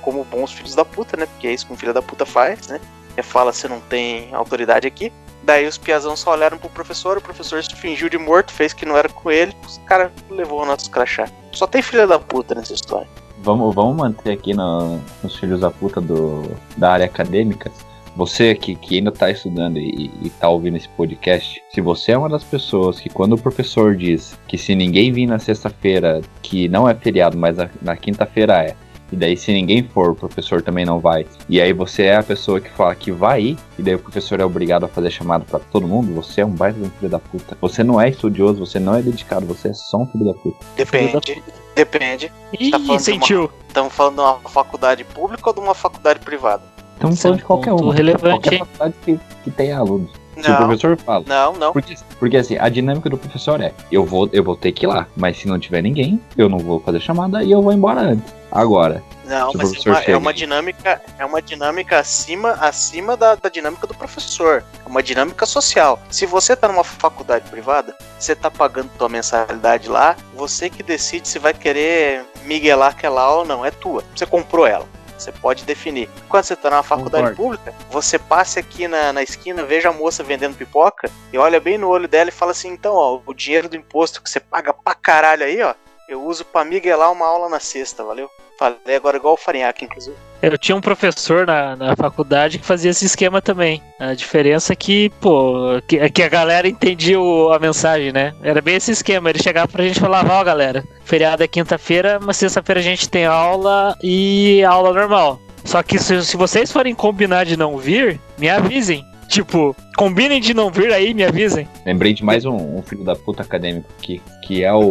Como bons filhos da puta, né? Porque é isso que um filho da puta faz, né? Ele fala, você não tem autoridade aqui. Daí os piazão só olharam pro professor, o professor se fingiu de morto, fez que não era com ele, os cara levou o nosso crachá. Só tem filha da puta nessa história. Vamos, vamos manter aqui no, nos filhos da puta do, da área acadêmica. Você que, que ainda está estudando e, está ouvindo esse podcast, se você é uma das pessoas que quando o professor diz que se ninguém vir na sexta-feira, que não é feriado, mas na, na quinta-feira é, e daí se ninguém for, o professor também não vai. E aí você é a pessoa que fala que vai ir, e daí o professor é obrigado a fazer chamado para todo mundo, você é um baita de um filho da puta. Você não é estudioso, você não é dedicado, você é só um filho da puta. Depende. Depende. Ih, Tá falando de sentiu. Estamos falando de uma faculdade pública ou de uma faculdade privada? Isso é falando um de qualquer uma. relevante, qualquer faculdade que, que tenha alunos. Se o Não, professor fala. não, não. Porque, porque assim, a dinâmica do professor é: eu vou, eu vou ter que ir lá, mas se não tiver ninguém, eu não vou fazer chamada e eu vou embora antes. Agora, Não, mas é professor uma, é uma dinâmica, é uma dinâmica acima, acima da, da dinâmica do professor. É uma dinâmica social. Se você tá numa faculdade privada, você tá pagando tua mensalidade lá, você que decide se vai querer miguelar aquela aula ou não, é tua. Você comprou ela. Você pode definir. Quando você tá numa faculdade Concordo. pública, você passe aqui na, na esquina, veja a moça vendendo pipoca e olha bem no olho dela e fala assim: então, ó, o dinheiro do imposto que você paga pra caralho aí, ó, eu uso pra miguelar uma aula na sexta, valeu? Falei agora igual o Farinhaque, inclusive. Eu tinha um professor na, na faculdade que fazia esse esquema também. A diferença é que, pô, que, que a galera entendia o- a mensagem, né? Era bem esse esquema. Ele chegava pra gente e falava, ó, galera, feriado é quinta-feira, mas sexta-feira a gente tem aula e aula normal. Só que se, se vocês forem combinar de não vir, me avisem. Tipo, combinem de não vir aí, me avisem. lembrei de mais um, um filho da puta acadêmico aqui, que é o,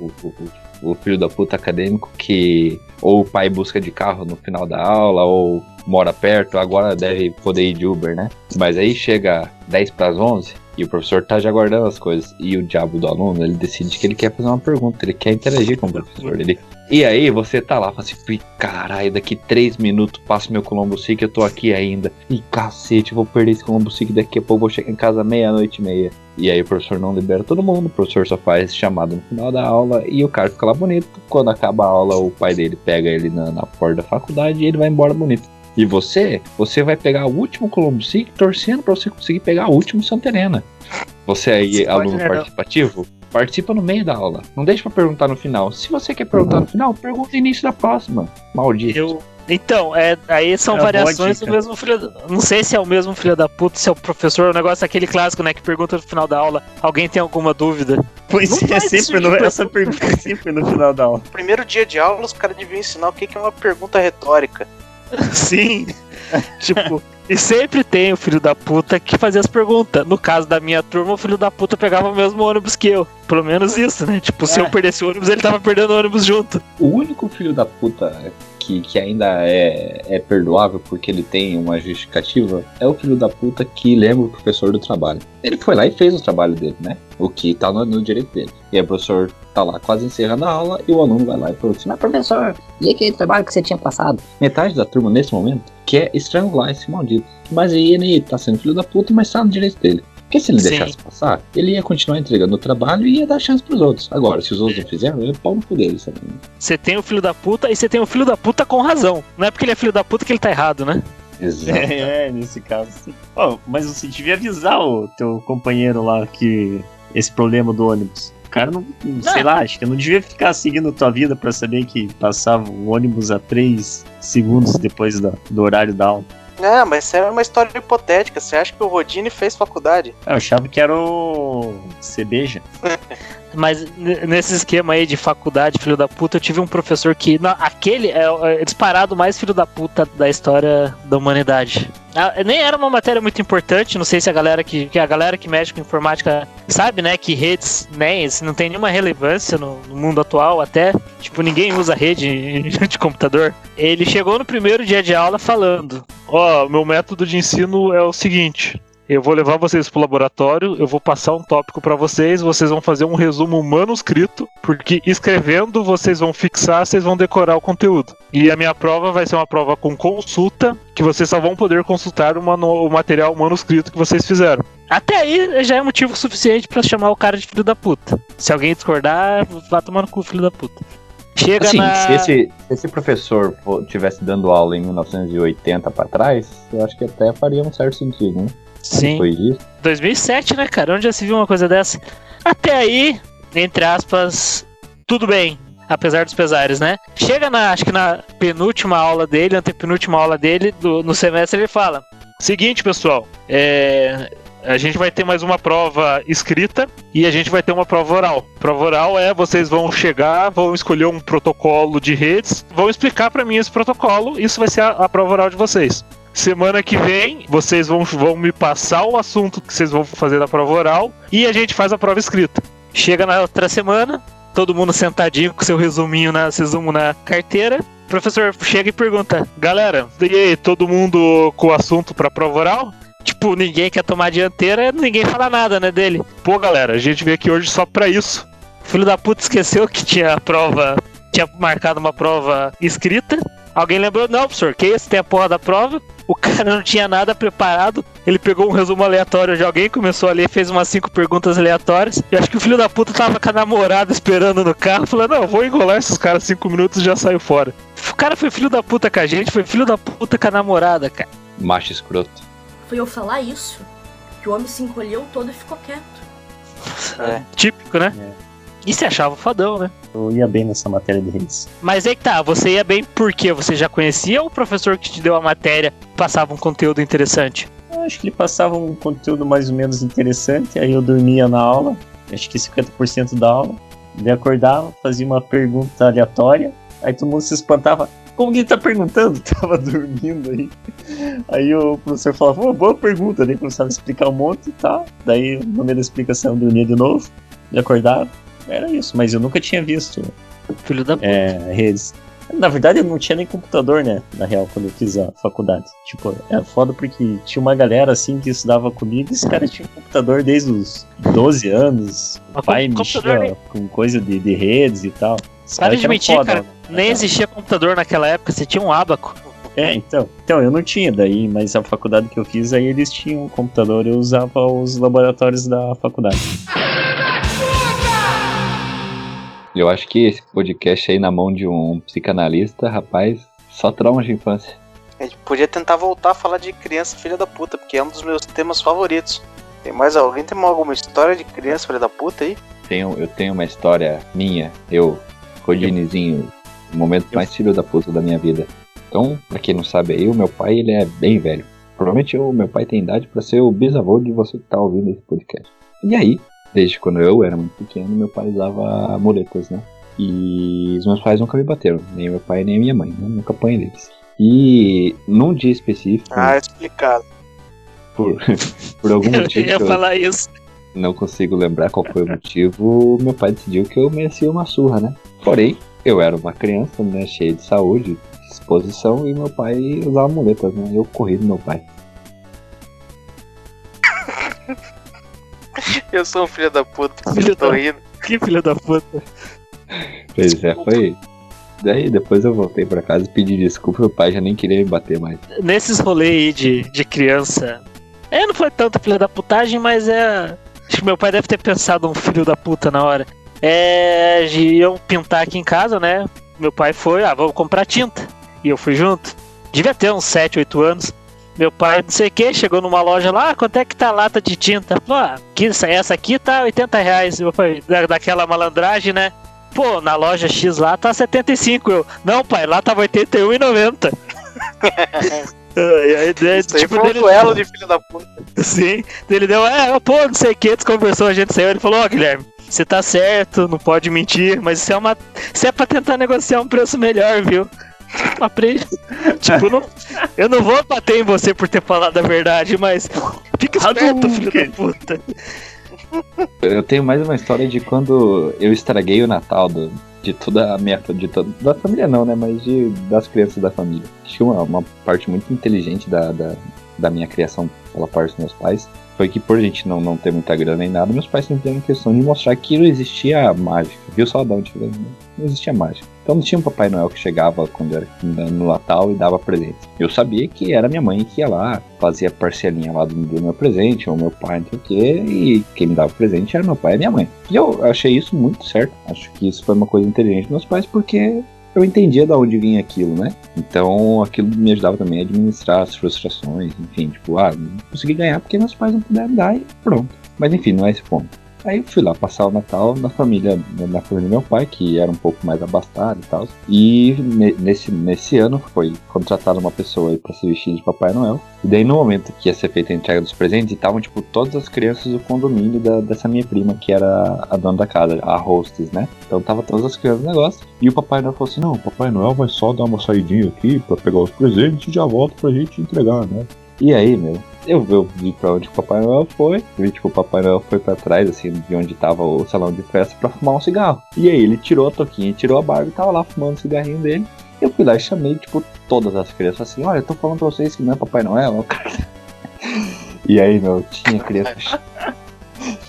o, o- o filho da puta acadêmico que ou o pai busca de carro no final da aula, ou mora perto, agora deve poder ir de Uber, né? Mas aí chega 10 para as 11 e o professor tá já guardando as coisas. E o diabo do aluno, ele decide que ele quer fazer uma pergunta, ele quer interagir com o professor. Ele... E aí você tá lá, fala assim, "Ih, caralho, daqui 3 minutos passo meu Colombo Seek, eu tô aqui ainda. E cacete, vou perder esse Colombo Seek, daqui a pouco vou chegar em casa meia-noite e meia. E aí o professor não libera todo mundo, o professor só faz chamada no final da aula e o cara fica lá bonito. Quando acaba a aula, o pai dele pega ele na, na porta da faculdade e ele vai embora bonito. E você, você vai pegar o último Colombo Seek torcendo pra você conseguir pegar o último Santa Helena. Você aí, Você pode, aluno não? participativo, participa no meio da aula. Não deixa pra perguntar no final. Se você quer perguntar no final, pergunta no início da próxima. Maldito. Eu. Então, é, aí são É variações do mesmo filho. da- Não sei se é o mesmo filho da puta, se é o professor, o negócio é aquele clássico, né? Que pergunta no final da aula: alguém tem alguma dúvida? Pois Não é, sempre no, essa pergunta é sempre no final da aula. Primeiro dia de aula, os caras deviam ensinar o que é uma pergunta retórica. Sim. tipo, e sempre tem o filho da puta que fazia as perguntas. No caso da minha turma, o filho da puta pegava o mesmo ônibus que eu. Pelo menos isso, né? Tipo, se É. eu perdesse o ônibus, ele tava perdendo o ônibus junto. O único filho da puta que, que ainda é, é perdoável porque ele tem uma justificativa é o filho da puta que lembra o professor do trabalho. Ele foi lá e fez o trabalho dele, né? O que tá no, no direito dele. E aí o professor tá lá quase encerrando a aula e o aluno vai lá e pergunta assim, mas professor, e aquele trabalho que você tinha passado? Metade da turma nesse momento quer estrangular esse maldito. Mas aí ele tá sendo filho da puta, mas tá no direito dele. Porque se ele Sim. deixasse passar, ele ia continuar entregando o trabalho e ia dar chance pros outros. Agora, se os outros não fizeram, ele é pau no cu deles. sabe? Você tem o filho da puta e você tem o filho da puta com razão. Não é porque ele é filho da puta que ele tá errado, né? Exato. É, é, nesse caso. Ó, mas você devia avisar o teu companheiro lá que esse problema do ônibus. O cara não, não sei lá, acho que não devia ficar seguindo tua vida pra saber que passava o ônibus a 3 segundos depois da- do horário da aula. Não, mas isso é uma história hipotética. Você acha que o Rodine fez faculdade? Eu achava que era o Cebeja. Mas nesse esquema aí de faculdade, filho da puta, eu tive um professor que. Não, aquele é, o- é disparado mais filho da puta da história da humanidade. Ah, nem era uma matéria muito importante, não sei se a galera que, que a galera que mexe com informática sabe, né, que redes, né, não tem nenhuma relevância no, no mundo atual até, tipo, ninguém usa rede de computador. Ele chegou no primeiro dia de aula falando: "Ó, meu método de ensino é o seguinte, eu vou levar vocês pro laboratório, eu vou passar um tópico pra vocês, vocês vão fazer um resumo manuscrito, porque escrevendo vocês vão fixar, vocês vão decorar o conteúdo. E a minha prova vai ser uma prova com consulta, que vocês só vão poder consultar o, manu- o material manuscrito que vocês fizeram. Até aí já é motivo suficiente pra chamar o cara de filho da puta. Se alguém discordar, vá tomar no cu, filho da puta. Chega Assim, na... se esse, se esse professor estivesse dando aula em 1980 pra trás, eu acho que até faria um certo sentido, né? Sim. Depois disso. 2007, né, cara? Onde já se viu uma coisa dessa? Até aí, entre aspas, tudo bem. apesar dos pesares, né? Chega na, acho que na penúltima aula dele, antepenúltima aula dele, do, no semestre, ele fala: Seguinte, pessoal, é, a gente vai ter mais uma prova escrita e a gente vai ter uma prova oral. Prova oral é vocês vão chegar, vão escolher um protocolo de redes, vão explicar para mim esse protocolo, isso vai ser a, a prova oral de vocês. Semana que vem, vocês vão, vão me passar o assunto que vocês vão fazer na prova oral e a gente faz a prova escrita. Chega na outra semana, todo mundo sentadinho com seu resuminho na resumo na carteira. O professor chega e pergunta: Galera, e aí, todo mundo com o assunto pra prova oral? Tipo, ninguém quer tomar a dianteira, ninguém fala nada, né, dele. Pô, galera, a gente veio aqui hoje só pra isso. O filho da puta esqueceu que tinha prova, tinha marcado uma prova escrita. Alguém lembrou? Não, professor, que esse tem a porra da prova. O cara não tinha nada preparado. Ele pegou um resumo aleatório de alguém, começou a ler, fez umas cinco perguntas aleatórias. E acho que o filho da puta tava com a namorada esperando no carro, falando: Não, vou engolar esses caras cinco minutos e já saio fora. O cara foi filho da puta com a gente, foi filho da puta com a namorada, cara. Macho escroto. Foi eu falar isso que o homem se encolheu todo e ficou quieto. É. Típico, né? E se achava fodão, né? Eu ia bem nessa matéria de redes. Mas aí que tá, você ia bem porque você já conhecia o professor que te deu a matéria passava um conteúdo interessante? Eu acho que ele passava um conteúdo mais ou menos interessante, aí eu dormia na aula, acho que 50% da aula. Ele acordava, fazia uma pergunta aleatória, aí todo mundo se espantava. Como que ele tá perguntando? Tava dormindo aí. Aí o professor falava, "Pô, boa pergunta, daí começava a explicar um monte e tal. Daí, no meio da explicação, eu dormia de novo, ele acordava. Era isso, mas eu nunca tinha visto Filho da puta. é, redes. Na verdade, eu não tinha nem computador, né? Na real, quando eu fiz a faculdade. Tipo, é foda porque tinha uma galera assim que estudava comigo e esse cara tinha um computador desde os 12 anos. O Mas pai mexia com coisa de, de redes e tal. Esse Para de mentir, foda, cara. né? Nem existia computador naquela época, você tinha um abaco. É, então. Então, eu não tinha daí, mas a faculdade que eu fiz, aí eles tinham um computador eu usava os laboratórios da faculdade. Eu acho que esse podcast aí na mão de um psicanalista, rapaz, só trauma de infância. A gente podia tentar voltar a falar de criança filha da puta, porque é um dos meus temas favoritos. Tem mais alguém? Tem alguma história de criança filha da puta aí? Tenho, eu tenho uma história minha, eu, Rodinizinho, o momento mais filho da puta da minha vida. Então, pra quem não sabe aí, o meu pai, ele é bem velho. Provavelmente o meu pai tem idade pra ser o bisavô de você que tá ouvindo esse podcast. E aí, desde quando eu era muito pequeno, meu pai usava muletas, né? E os meus pais nunca me bateram, nem meu pai nem a minha mãe, né? nunca apanhei deles. E num dia específico, Ah, explicado. por, por algum Eu motivo ia que eu falar isso. não consigo lembrar qual foi o motivo, meu pai decidiu que eu merecia uma surra, né? Porém, eu era uma criança, né, cheia de saúde, disposição, e meu pai usava muletas, né? Eu corri do meu pai. Eu sou um filho da puta, Filho eu tô da- rindo. Que filho da puta. Pois é, foi. Daí depois eu voltei pra casa e pedi desculpa, meu pai já nem queria me bater mais. Nesses rolês aí de, de criança. É, não foi tanto filho da putagem, mas é. Acho que meu pai deve ter pensado um filho da puta na hora. É. de Iam pintar aqui em casa, né? Meu pai foi, ah, vamos comprar tinta. E eu fui junto. Devia ter uns 7, 8 anos. Meu pai, não sei o que, chegou numa loja lá, ah, quanto é que tá a lata de tinta? Pô, ah, que- essa aqui tá 80 reais. Meu pai, da- daquela malandragem, né? Pô, na loja X lá tá 75. Eu, não, pai, lá tava 81,90. Ai, ai, daí, Isso aí tipo, foi um dele- duelo de filho da puta. Sim, ele deu, é, pô, não sei o que, desconversou, a gente saiu, ele falou, ó, Guilherme, você tá certo, não pode mentir, mas isso é uma. Isso é pra tentar negociar um preço melhor, viu? Aprende. tipo, não, eu não vou bater em você por ter falado a verdade, mas fica esperto, filho da puta. Eu tenho mais uma história de quando eu estraguei o Natal do- de toda a minha de toda, da família não, né? Mas de, das crianças da família. Acho que uma, uma parte muito inteligente da, da, da minha criação pela parte dos meus pais foi que por a gente não, não ter muita grana nem nada, meus pais sempre tiveram questão de mostrar que não existia mágica. Viu só de onde veio? Não existia mágica. Então não tinha um Papai Noel que chegava quando era no Natal e dava presente. Eu sabia que era minha mãe que ia lá, fazia parcelinha lá do, meu presente, ou meu pai, não sei o quê, e quem me dava presente era meu pai e minha mãe. E eu achei isso muito certo. Acho que isso foi uma coisa inteligente dos meus pais, porque eu entendia de onde vinha aquilo, né? Então aquilo me ajudava também a administrar as frustrações, enfim, tipo, ah, não consegui ganhar porque meus pais não puderam dar e pronto. Mas enfim, não é esse ponto. Aí fui lá passar o Natal na família, na família do meu pai, que era um pouco mais abastada e tal. E ne- nesse, nesse ano foi contratada uma pessoa aí pra se vestir de Papai Noel. E daí no momento que ia ser feita a entrega dos presentes, estavam tipo todas as crianças do condomínio da- dessa minha prima, que era a dona da casa, a hostess, né? Então tava todas as crianças no negócio. E o Papai Noel falou assim: não, o Papai Noel vai só dar uma saidinha aqui pra pegar os presentes e já volta pra gente entregar, né? E aí, meu, eu, eu vi pra onde o Papai Noel foi. Vi, tipo, o Papai Noel foi pra trás, assim, de onde tava o salão de festa pra fumar um cigarro. E aí ele tirou a toquinha, tirou a barba e tava lá fumando o cigarrinho dele. Eu fui lá e chamei, tipo, todas as crianças assim, olha, eu tô falando pra vocês que não é Papai Noel, é. E aí, meu, tinha criança.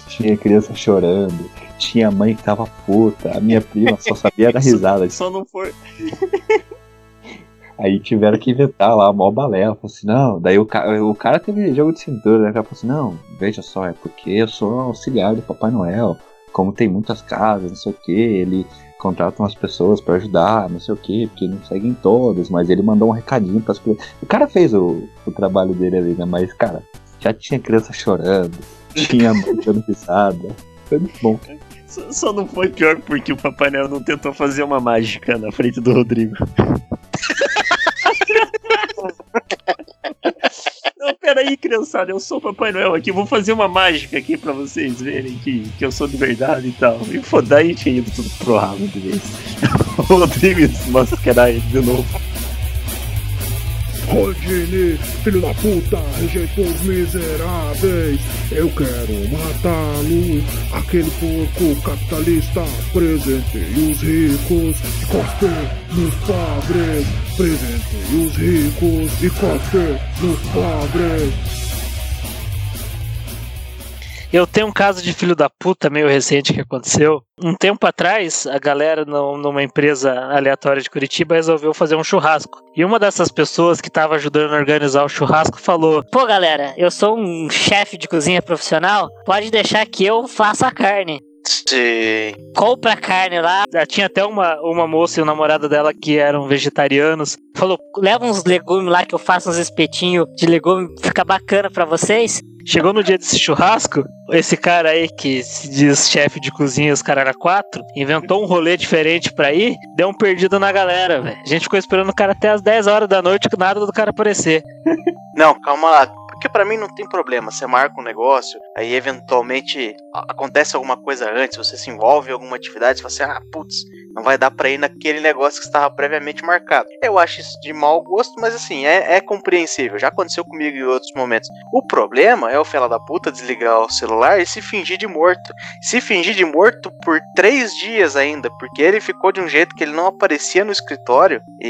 tinha criança chorando. Tinha mãe que tava puta. A minha prima só sabia dar risada. Só não foi. Aí tiveram que inventar lá a mó balela. Falou assim, não, daí o, ca o cara teve jogo de cintura, né? O cara falou assim, não, veja só, é porque eu sou auxiliar do Papai Noel. Como tem muitas casas, não sei o que, ele contrata umas pessoas pra ajudar, não sei o que, porque não seguem todas, mas ele mandou um recadinho pras crianças. O cara fez o, o trabalho dele ali, né? Mas, cara, já tinha criança chorando, tinha mãe dando risada. Foi muito bom. Só, só não foi pior porque o Papai Noel não tentou fazer uma mágica na frente do Rodrigo. Não, peraí, criançada, eu sou o Papai Noel aqui, vou fazer uma mágica aqui pra vocês verem que, que eu sou de verdade e tal. E pô, daí tinha ido tudo pro ralo de vez. O Rodrigo ia se mascarar ele de novo. Rodine, filho da puta, rejeitou os miseráveis. Eu quero matá-lo. Aquele porco capitalista, presentei os ricos e cospe nos pobres. Presentei os ricos e cospe nos pobres. Eu tenho um caso de filho da puta meio recente que aconteceu. Um tempo atrás, a galera numa empresa aleatória de Curitiba resolveu fazer um churrasco. E uma dessas pessoas que estava ajudando a organizar o churrasco falou: Pô, galera, eu sou um chefe de cozinha profissional. Pode deixar que eu faça a carne. Sim. Compra carne lá. Tinha até uma, uma moça e o namorado dela que eram vegetarianos. Falou, leva uns legumes lá que eu faço uns espetinhos de legume. Fica bacana pra vocês. Chegou no dia desse churrasco, esse cara aí que se diz chefe de cozinha, os caras era quatro, inventou um rolê diferente pra ir, deu um perdido na galera, velho. A gente ficou esperando o cara até as 10 horas da noite, que nada do cara aparecer. Não, calma lá. Porque pra mim não tem problema. Você marca um negócio, aí eventualmente acontece alguma coisa antes, você se envolve em alguma atividade, você fala assim, ah, putz, não vai dar pra ir naquele negócio que estava previamente marcado. Eu acho isso de mau gosto, mas assim, é, é compreensível. Já aconteceu comigo em outros momentos. O problema é o fela da puta desligar o celular e se fingir de morto. Se fingir de morto por três dias ainda, porque ele ficou de um jeito que ele não aparecia no escritório e,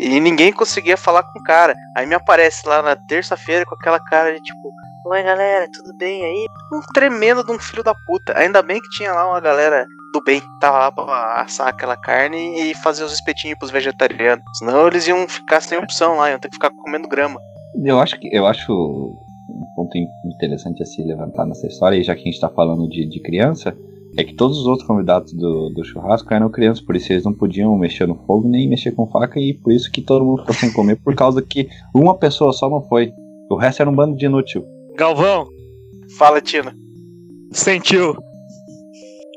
e- e ninguém conseguia falar com o cara. Aí me aparece lá na terça-feira com aquela cara de tipo. Oi galera, tudo bem aí? Um tremendo de um filho da puta. Ainda bem que tinha lá uma galera do bem tava lá pra assar aquela carne e fazer os espetinhos pros vegetarianos. Senão eles iam ficar sem opção lá, iam ter que ficar comendo grama. Eu acho que eu acho um ponto in- interessante a se levantar nessa história, e já que a gente tá falando de, de criança, é que todos os outros convidados do, do churrasco eram crianças, por isso eles não podiam mexer no fogo nem mexer com faca, e por isso que todo mundo ficou sem comer, por causa que uma pessoa só não foi. O resto era um bando de inútil. Galvão, Fala, Tina. sentiu.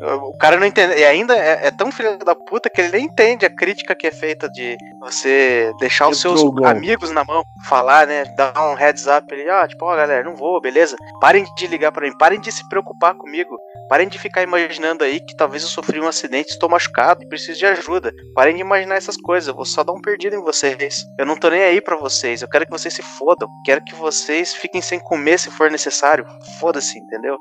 O cara não entende. E ainda é, é tão filho da puta que ele nem entende a crítica que é feita de você deixar os seus amigos na mão, falar, né? Dar um heads up ali, ah, tipo, ó, galera, não vou, beleza? Parem de ligar pra mim, parem de se preocupar comigo. Parem de ficar imaginando aí que talvez eu sofri um acidente, estou machucado e preciso de ajuda. Parem de imaginar essas coisas, eu vou só dar um perdido em vocês. Eu não tô nem aí pra vocês, eu quero que vocês se fodam. Quero que vocês fiquem sem comer se for necessário. Foda-se, entendeu?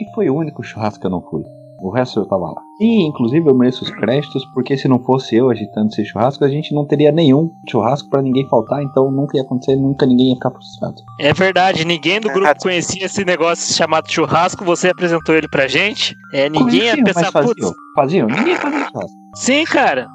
E foi o único churrasco que eu não fui. O resto eu tava lá. E inclusive eu mereço os créditos, porque se não fosse eu agitando esse churrasco, a gente não teria nenhum churrasco pra ninguém faltar, então nunca ia acontecer, nunca ninguém ia ficar frustrado. É verdade, ninguém do grupo conhecia esse negócio chamado churrasco, você apresentou ele pra gente. É, ninguém ia Conheciam, pensar, mas faziam. Faziam? Ninguém fazia churrasco. Sim, cara.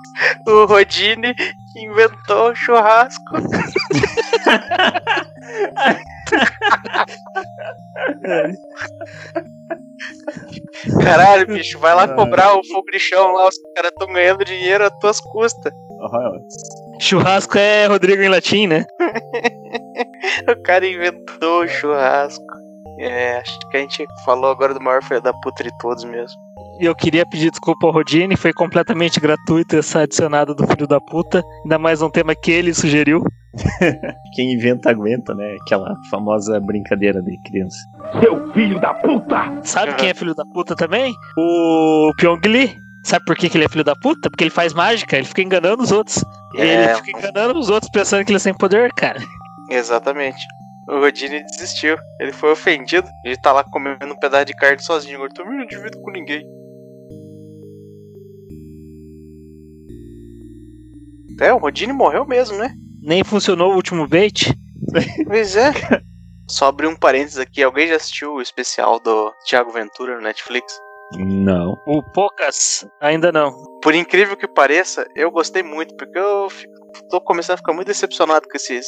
O Rodine inventou o churrasco. Caralho, bicho, vai lá cobrar o fogo de chão lá, os caras estão ganhando dinheiro às tuas custas. Churrasco é Rodrigo em latim, né? O cara inventou o churrasco. É, acho que a gente falou agora do maior filho da puta de todos mesmo. E eu queria pedir desculpa ao Rodine, foi completamente gratuito essa adicionada do filho da puta. Ainda mais um tema que ele sugeriu. Quem inventa aguenta, né? Aquela famosa brincadeira de criança. Seu filho da puta! Sabe quem é filho da puta também? O Pyong Lee. Sabe por que, que ele é filho da puta? Porque ele faz mágica, ele fica enganando os outros. É. Ele fica enganando os outros pensando que ele tem poder, cara. Exatamente. O Rodine desistiu. Ele foi ofendido. Ele tá lá comendo um pedaço de carne sozinho. Agora também não divido com ninguém. É, o Rodine morreu mesmo, né? Nem funcionou o último bait. Pois é. Só abrir um parênteses aqui. Alguém já assistiu o especial do Thiago Ventura no Netflix? Não. O Poucas, ainda não. Por incrível que pareça, eu gostei muito, porque eu fico- tô começando a ficar muito decepcionado com esses.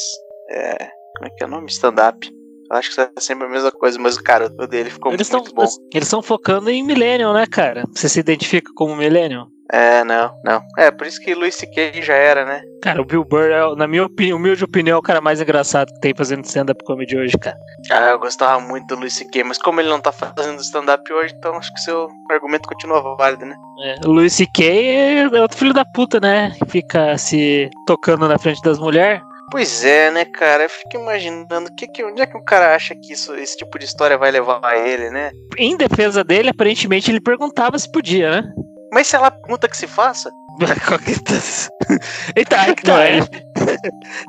É, como é que é o nome? Stand-up. Eu acho que é sempre a mesma coisa, mas cara, o dele ficou Eles muito bom. eles estão focando em Millennium, né, cara? Você se identifica como Millennium? É, não, não. É, por isso que Luis C.K. já era, né? Cara, o Bill Burr, é, na minha opinião, humilde opinião, é o cara mais engraçado que tem fazendo stand-up comedy hoje, cara. Ah, eu gostava muito do Luis C.K., mas como ele não tá fazendo stand-up hoje, então acho que seu argumento continua válido, né? É, o Louis C.K. é outro filho da puta, né? Fica se tocando na frente das mulheres. Pois é, né, cara? Eu fico imaginando que que, onde é que o cara acha que isso, esse tipo de história vai levar a ele, né? Em defesa dele, aparentemente ele perguntava se podia, né? Mas se ela pergunta que se faça, Eita, aí que Não tá. é?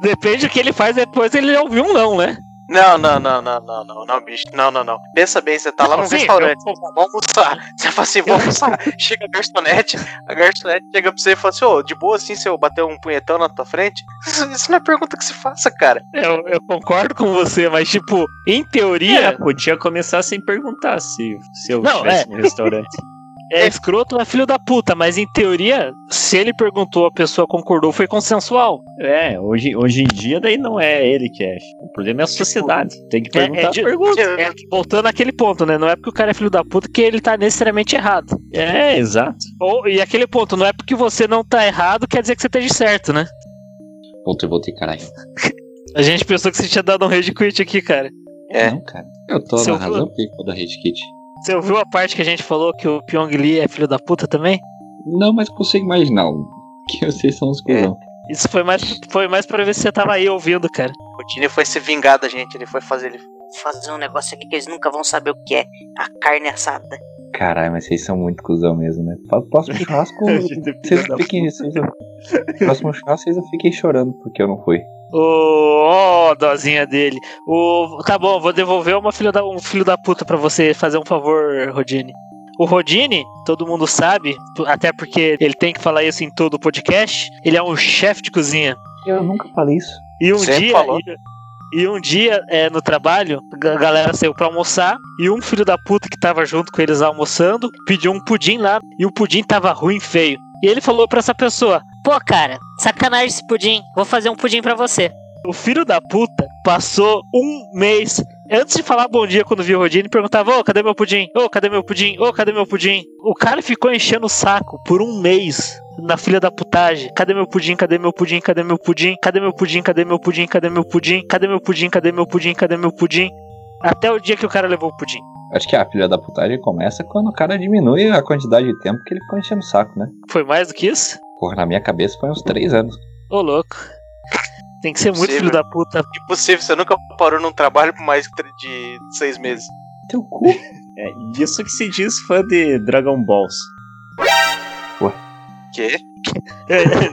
Depende do que ele faz depois, ele ouviu um não, né? Não, não, não, não, não, não, não, bicho. Não, não, não. Pensa bem, você tá lá Não, num sim, restaurante, você fala, vamos almoçar. Você fala assim, vamos almoçar. Chega a garçonete, a garçonete chega pra você e fala assim, ô, de boa assim se eu bater um punhetão na tua frente? Isso, isso não é pergunta que se faça, cara. Eu, eu concordo com você, mas tipo, em teoria, É, podia começar sem perguntar se, se eu Não, estivesse é. no restaurante. é escroto, é filho da puta, mas em teoria, se ele perguntou, a pessoa concordou, foi consensual. É, hoje, hoje em dia daí não é ele que é. O problema é a sociedade. Tem que perguntar é, a de- pergunta. É, voltando àquele ponto, né? Não é porque o cara é filho da puta que ele tá necessariamente errado. É, exato. Ou, e aquele ponto, não é porque você não tá errado, quer dizer que você esteja certo, né? Voltei, voltei, caralho. A gente pensou que você tinha dado um rage quit aqui, cara. É. Não, cara. Eu tô Seu na razão porque eu da Rede Kit. Você ouviu a parte que a gente falou que o Pyong Lee é filho da puta também? Não, mas consigo imaginar que vocês são os cuzão. Isso foi mais, foi mais pra ver se você tava aí ouvindo, cara. O Tini foi se vingar da gente, ele foi fazer ele. Fazer um negócio aqui que eles nunca vão saber o que é. A carne assada. Caralho, mas vocês são muito cuzão mesmo, né? Próximo churrasco, vocês não fiquem. Vocês. Próximo churrasco, vocês não fiquem chorando porque eu não fui. Ô, ó, dozinha dele. O, tá bom, vou devolver uma filha da, um filho da puta pra você fazer um favor, Rodine. O Rodine, todo mundo sabe, até porque ele tem que falar isso em todo o podcast, ele é um chefe de cozinha. Eu nunca falei isso. E um Sempre dia. falou. E, e um dia, é, no trabalho, a galera saiu pra almoçar e um filho da puta que tava junto com eles almoçando pediu um pudim lá e o pudim tava ruim, feio. E ele falou pra essa pessoa: Pô, cara, sacanagem esse pudim. Vou fazer um pudim pra você. O filho da puta passou um mês. Antes de falar bom dia quando viu o Rodine, perguntava: Ô, cadê meu pudim? Ô, cadê meu pudim? Ô, cadê meu pudim? O cara ficou enchendo o saco por um mês na filha da putagem. Cadê meu pudim? Cadê meu pudim? Cadê meu pudim? Cadê meu pudim? Cadê meu pudim? Cadê meu pudim? Cadê meu pudim? Cadê meu pudim? Cadê meu pudim? Até o dia que o cara levou o pudim. Acho que a filha da putagem começa quando o cara diminui a quantidade de tempo que ele ficou enchendo o saco, né? Foi mais do que isso? Porra, na minha cabeça foi uns três anos. Ô, louco. Tem que ser muito filho da puta. Impossível, você nunca parou num trabalho por mais de seis meses. Teu cu. É isso que se diz fã de Dragon Balls. Quê?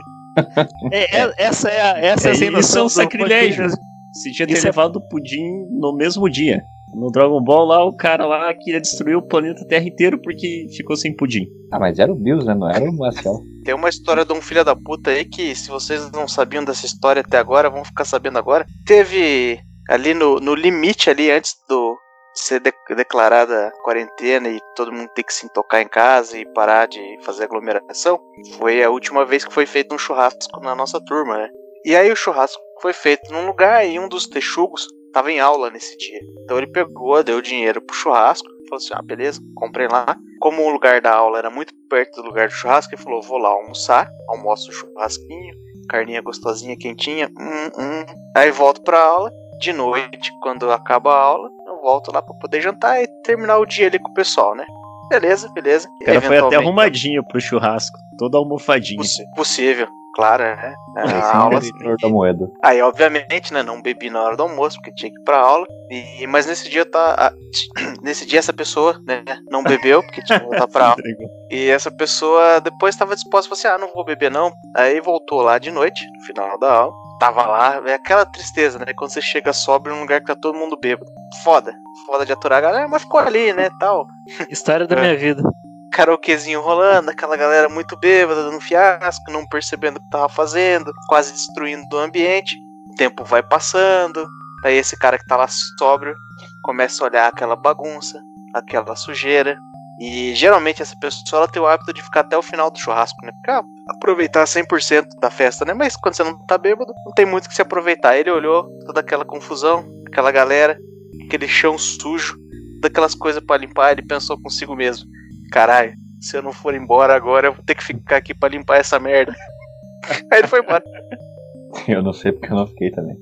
É, é- essa é a, essa é a É, sem isso é um sacrilégio. Você tinha ter é- levado o pudim no mesmo dia. No Dragon Ball lá, o cara lá queria destruir o planeta Terra inteiro porque ficou sem pudim. Ah, mas era o Bills, né? Não era o Marcel. Tem uma história de um filho da puta aí que, se vocês não sabiam dessa história até agora, vão ficar sabendo agora. Teve ali no, no limite ali, antes do ser de- declarada quarentena e todo mundo ter que se tocar em casa e parar de fazer aglomeração, foi a última vez que foi feito um churrasco na nossa turma, né? E aí o churrasco foi feito num lugar e um dos texugos tava em aula nesse dia. Então ele pegou, deu dinheiro pro churrasco, falou assim: ah, beleza, comprei lá. Como o lugar da aula era muito perto do lugar do churrasco, ele falou: vou lá almoçar, almoço o churrasquinho, carninha gostosinha, quentinha, hum, hum. Aí volto pra aula. De noite, quando acaba a aula, eu volto lá pra poder jantar e terminar o dia ali com o pessoal, né? Beleza, beleza. O cara foi até arrumadinho pro churrasco, todo almofadinho. Possível, claro, né? A Esse aula da moeda. Aí, obviamente, né, não bebi na hora do almoço, porque tinha que ir pra aula. E, mas nesse dia tá. a- nesse dia essa pessoa, né, não bebeu, porque tinha que voltar pra aula. E essa pessoa depois estava disposta, assim: ah, não vou beber não. Aí voltou lá de noite, no final da aula. Tava lá, é aquela tristeza, né? Quando você chega sóbrio num lugar que tá todo mundo bêbado. Foda, foda de aturar a galera, mas ficou ali, né, tal. História da É. minha vida. Karaokezinho rolando, aquela galera muito bêbada, dando fiasco, não percebendo o que tava fazendo, quase destruindo o ambiente. O tempo vai passando, aí esse cara que tá lá sóbrio começa a olhar aquela bagunça, aquela sujeira. E geralmente essa pessoa ela tem o hábito de ficar até o final do churrasco, né? Ficar, aproveitar 100% da festa, né? Mas quando você não tá bêbado, não tem muito que se aproveitar. Ele olhou toda aquela confusão, aquela galera, aquele chão sujo, daquelas coisas pra limpar, ele pensou consigo mesmo. Caralho, se eu não for embora agora, eu vou ter que ficar aqui pra limpar essa merda. Aí ele foi embora. Eu não sei porque eu não fiquei também.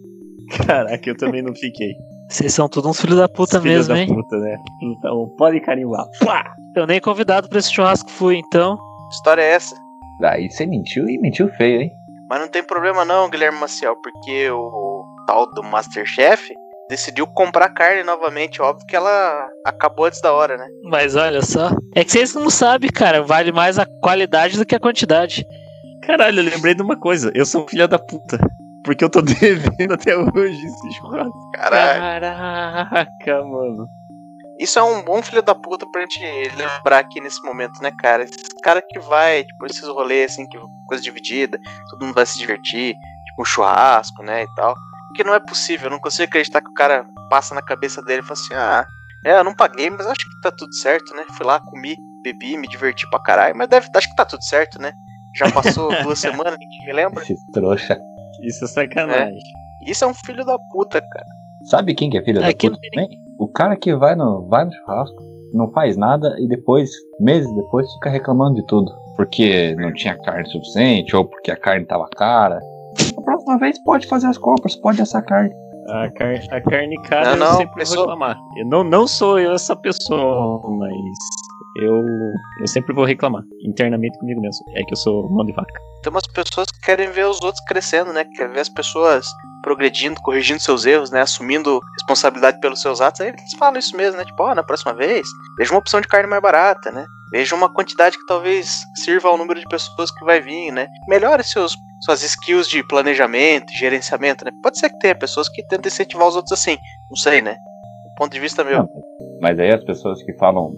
Caraca, eu também não fiquei. Vocês são todos uns filhos da puta Filho mesmo, da hein? puta, né? Então, pode carimbar. Pá! Eu nem convidado pra esse churrasco fui, então. Que história é essa? Aí você mentiu e mentiu feio, hein? Mas não tem problema não, Guilherme Maciel, porque o tal do Masterchef decidiu comprar carne novamente. Óbvio que ela acabou antes da hora, né? Mas olha só. É que vocês não sabem, cara. Vale mais a qualidade do que a quantidade. Caralho, eu lembrei de uma coisa. Eu sou um filho da puta. Porque eu tô devendo até hoje esse churrasco. Caralho. Caraca, mano. Isso é um bom filho da puta pra gente lembrar aqui nesse momento, né, cara? Esse cara que vai, tipo, esses rolês, assim, que coisa dividida, todo mundo vai se divertir, tipo, um churrasco, né, e tal. Porque não é possível, eu não consigo acreditar que o cara passa na cabeça dele e fala assim, ah, é, eu não paguei, mas acho que tá tudo certo, né? Fui lá, comi, bebi, me diverti pra caralho, mas deve, acho que tá tudo certo, né? Já passou duas semanas, ninguém me lembra. Esse trouxa. Isso é sacanagem. Isso é um filho da puta, cara. Sabe quem que é filho da Aqui puta também? O cara que vai no, vai no churrasco, não faz nada e depois, meses depois, fica reclamando de tudo. Porque não tinha carne suficiente ou porque a carne tava cara. A próxima vez pode fazer as compras, pode assar carne. A, car a carne cara Não, não, eu sempre pessoa- vou reclamar. Eu não, não sou eu essa pessoa, mas eu, eu sempre vou reclamar. Internamente comigo mesmo. É que eu sou mão de vaca. Tem umas pessoas que querem ver os outros crescendo, né? Querem ver as pessoas progredindo, corrigindo seus erros, né? Assumindo responsabilidade pelos seus atos. Aí eles falam isso mesmo, né? Tipo, ó, na próxima vez, veja uma opção de carne mais barata, né? Veja uma quantidade que talvez sirva ao número de pessoas que vai vir, né? Melhore seus, suas skills de planejamento, gerenciamento, né? Pode ser que tenha pessoas que tentam incentivar os outros assim. Não sei, né? Do ponto de vista meu. Mas aí as pessoas que falam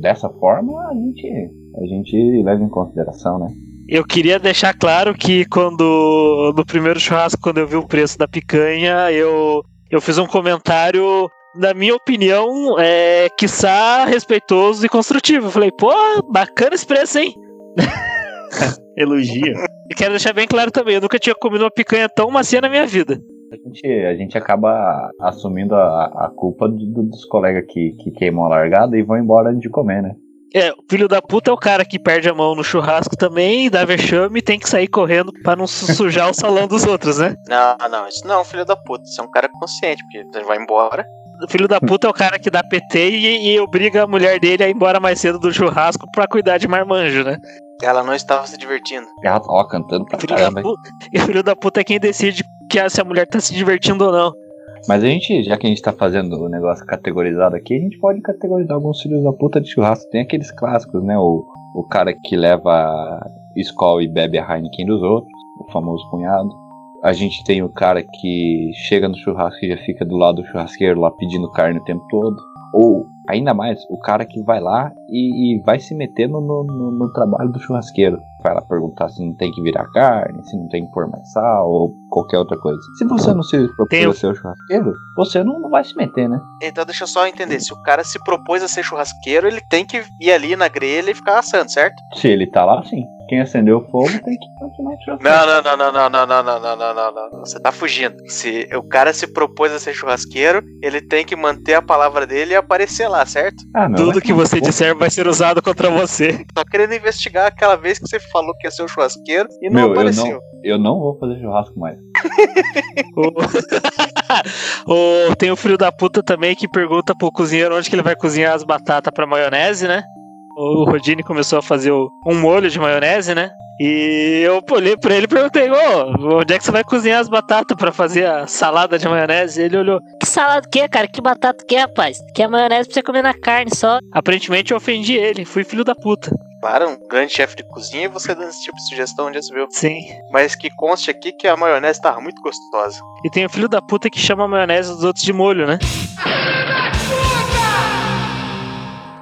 dessa forma, a gente, a gente leva em consideração, né? Eu queria deixar claro que quando. No primeiro churrasco, quando eu vi o preço da picanha, eu, eu fiz um comentário, na minha opinião, é, quiçá respeitoso e construtivo. Eu falei, pô, bacana esse preço, hein? Elogia. E quero deixar bem claro também, eu nunca tinha comido uma picanha tão macia na minha vida. A gente, a gente acaba assumindo a, a culpa do- dos colegas que, que queimam a largada e vão embora antes de comer, né? É, o filho da puta é o cara que perde a mão no churrasco também, dá vexame e tem que sair correndo pra não su- sujar o salão dos outros, né? Não, não, isso não é filho da puta. Isso é um cara consciente, porque ele vai embora. O filho da puta é o cara que dá PT e, e obriga a mulher dele a ir embora mais cedo do churrasco pra cuidar de marmanjo, né? Ela não estava se divertindo. Ela, ó, cantando pra Filho da caramba. hein? puta, e o filho da puta é quem decide que a- se a mulher tá se divertindo ou não. Mas a gente, já que a gente tá fazendo o negócio categorizado aqui, a gente pode categorizar alguns filhos da puta de churrasco. Tem aqueles clássicos, né? O, o cara que leva Skol e bebe a Heineken dos outros, o famoso cunhado. A gente tem o cara que chega no churrasco e já fica do lado do churrasqueiro lá pedindo carne o tempo todo. Ou, ainda mais, o cara que vai lá e, e vai se metendo no, no, no trabalho do churrasqueiro. Vai lá perguntar se não tem que virar carne, se não tem que pôr mais sal ou qualquer outra coisa. Se você não se propôs Tem a ser churrasqueiro, você não, não vai se meter, né? Então deixa eu só entender, se o cara se propôs a ser churrasqueiro, ele tem que ir ali na grelha e ficar assando, certo? Se ele tá lá, sim. Quem acendeu o fogo tem que continuar churrasqueiro. Não, não, não, não, não, não, não, não, não, não, não, não, não. Você tá fugindo. Se o cara se propôs a ser churrasqueiro, ele tem que manter a palavra dele e aparecer lá, certo? Ah, não, Tudo que você disser vai ser usado contra você. Só querendo investigar aquela vez que você falou que ia ser o churrasqueiro e não Meu, eu apareceu. não, eu não vou fazer churrasco mais. O... o... Tem o filho da puta também que pergunta pro cozinheiro onde que ele vai cozinhar as batatas pra maionese, né? O Rodine começou a fazer um molho de maionese, né? E eu olhei pra ele e perguntei, ô, onde é que você vai cozinhar as batatas pra fazer a salada de maionese? Ele olhou, que salada que é, cara? Que batata que é, rapaz? Que é maionese pra você comer na carne só. Aparentemente eu ofendi ele, fui filho da puta. Para, um grande chefe de cozinha e você dando esse tipo de sugestão onde você viu. Sim. Mas que conste aqui que a maionese tava muito gostosa. E tem o filho da puta que chama a maionese dos outros de molho, né?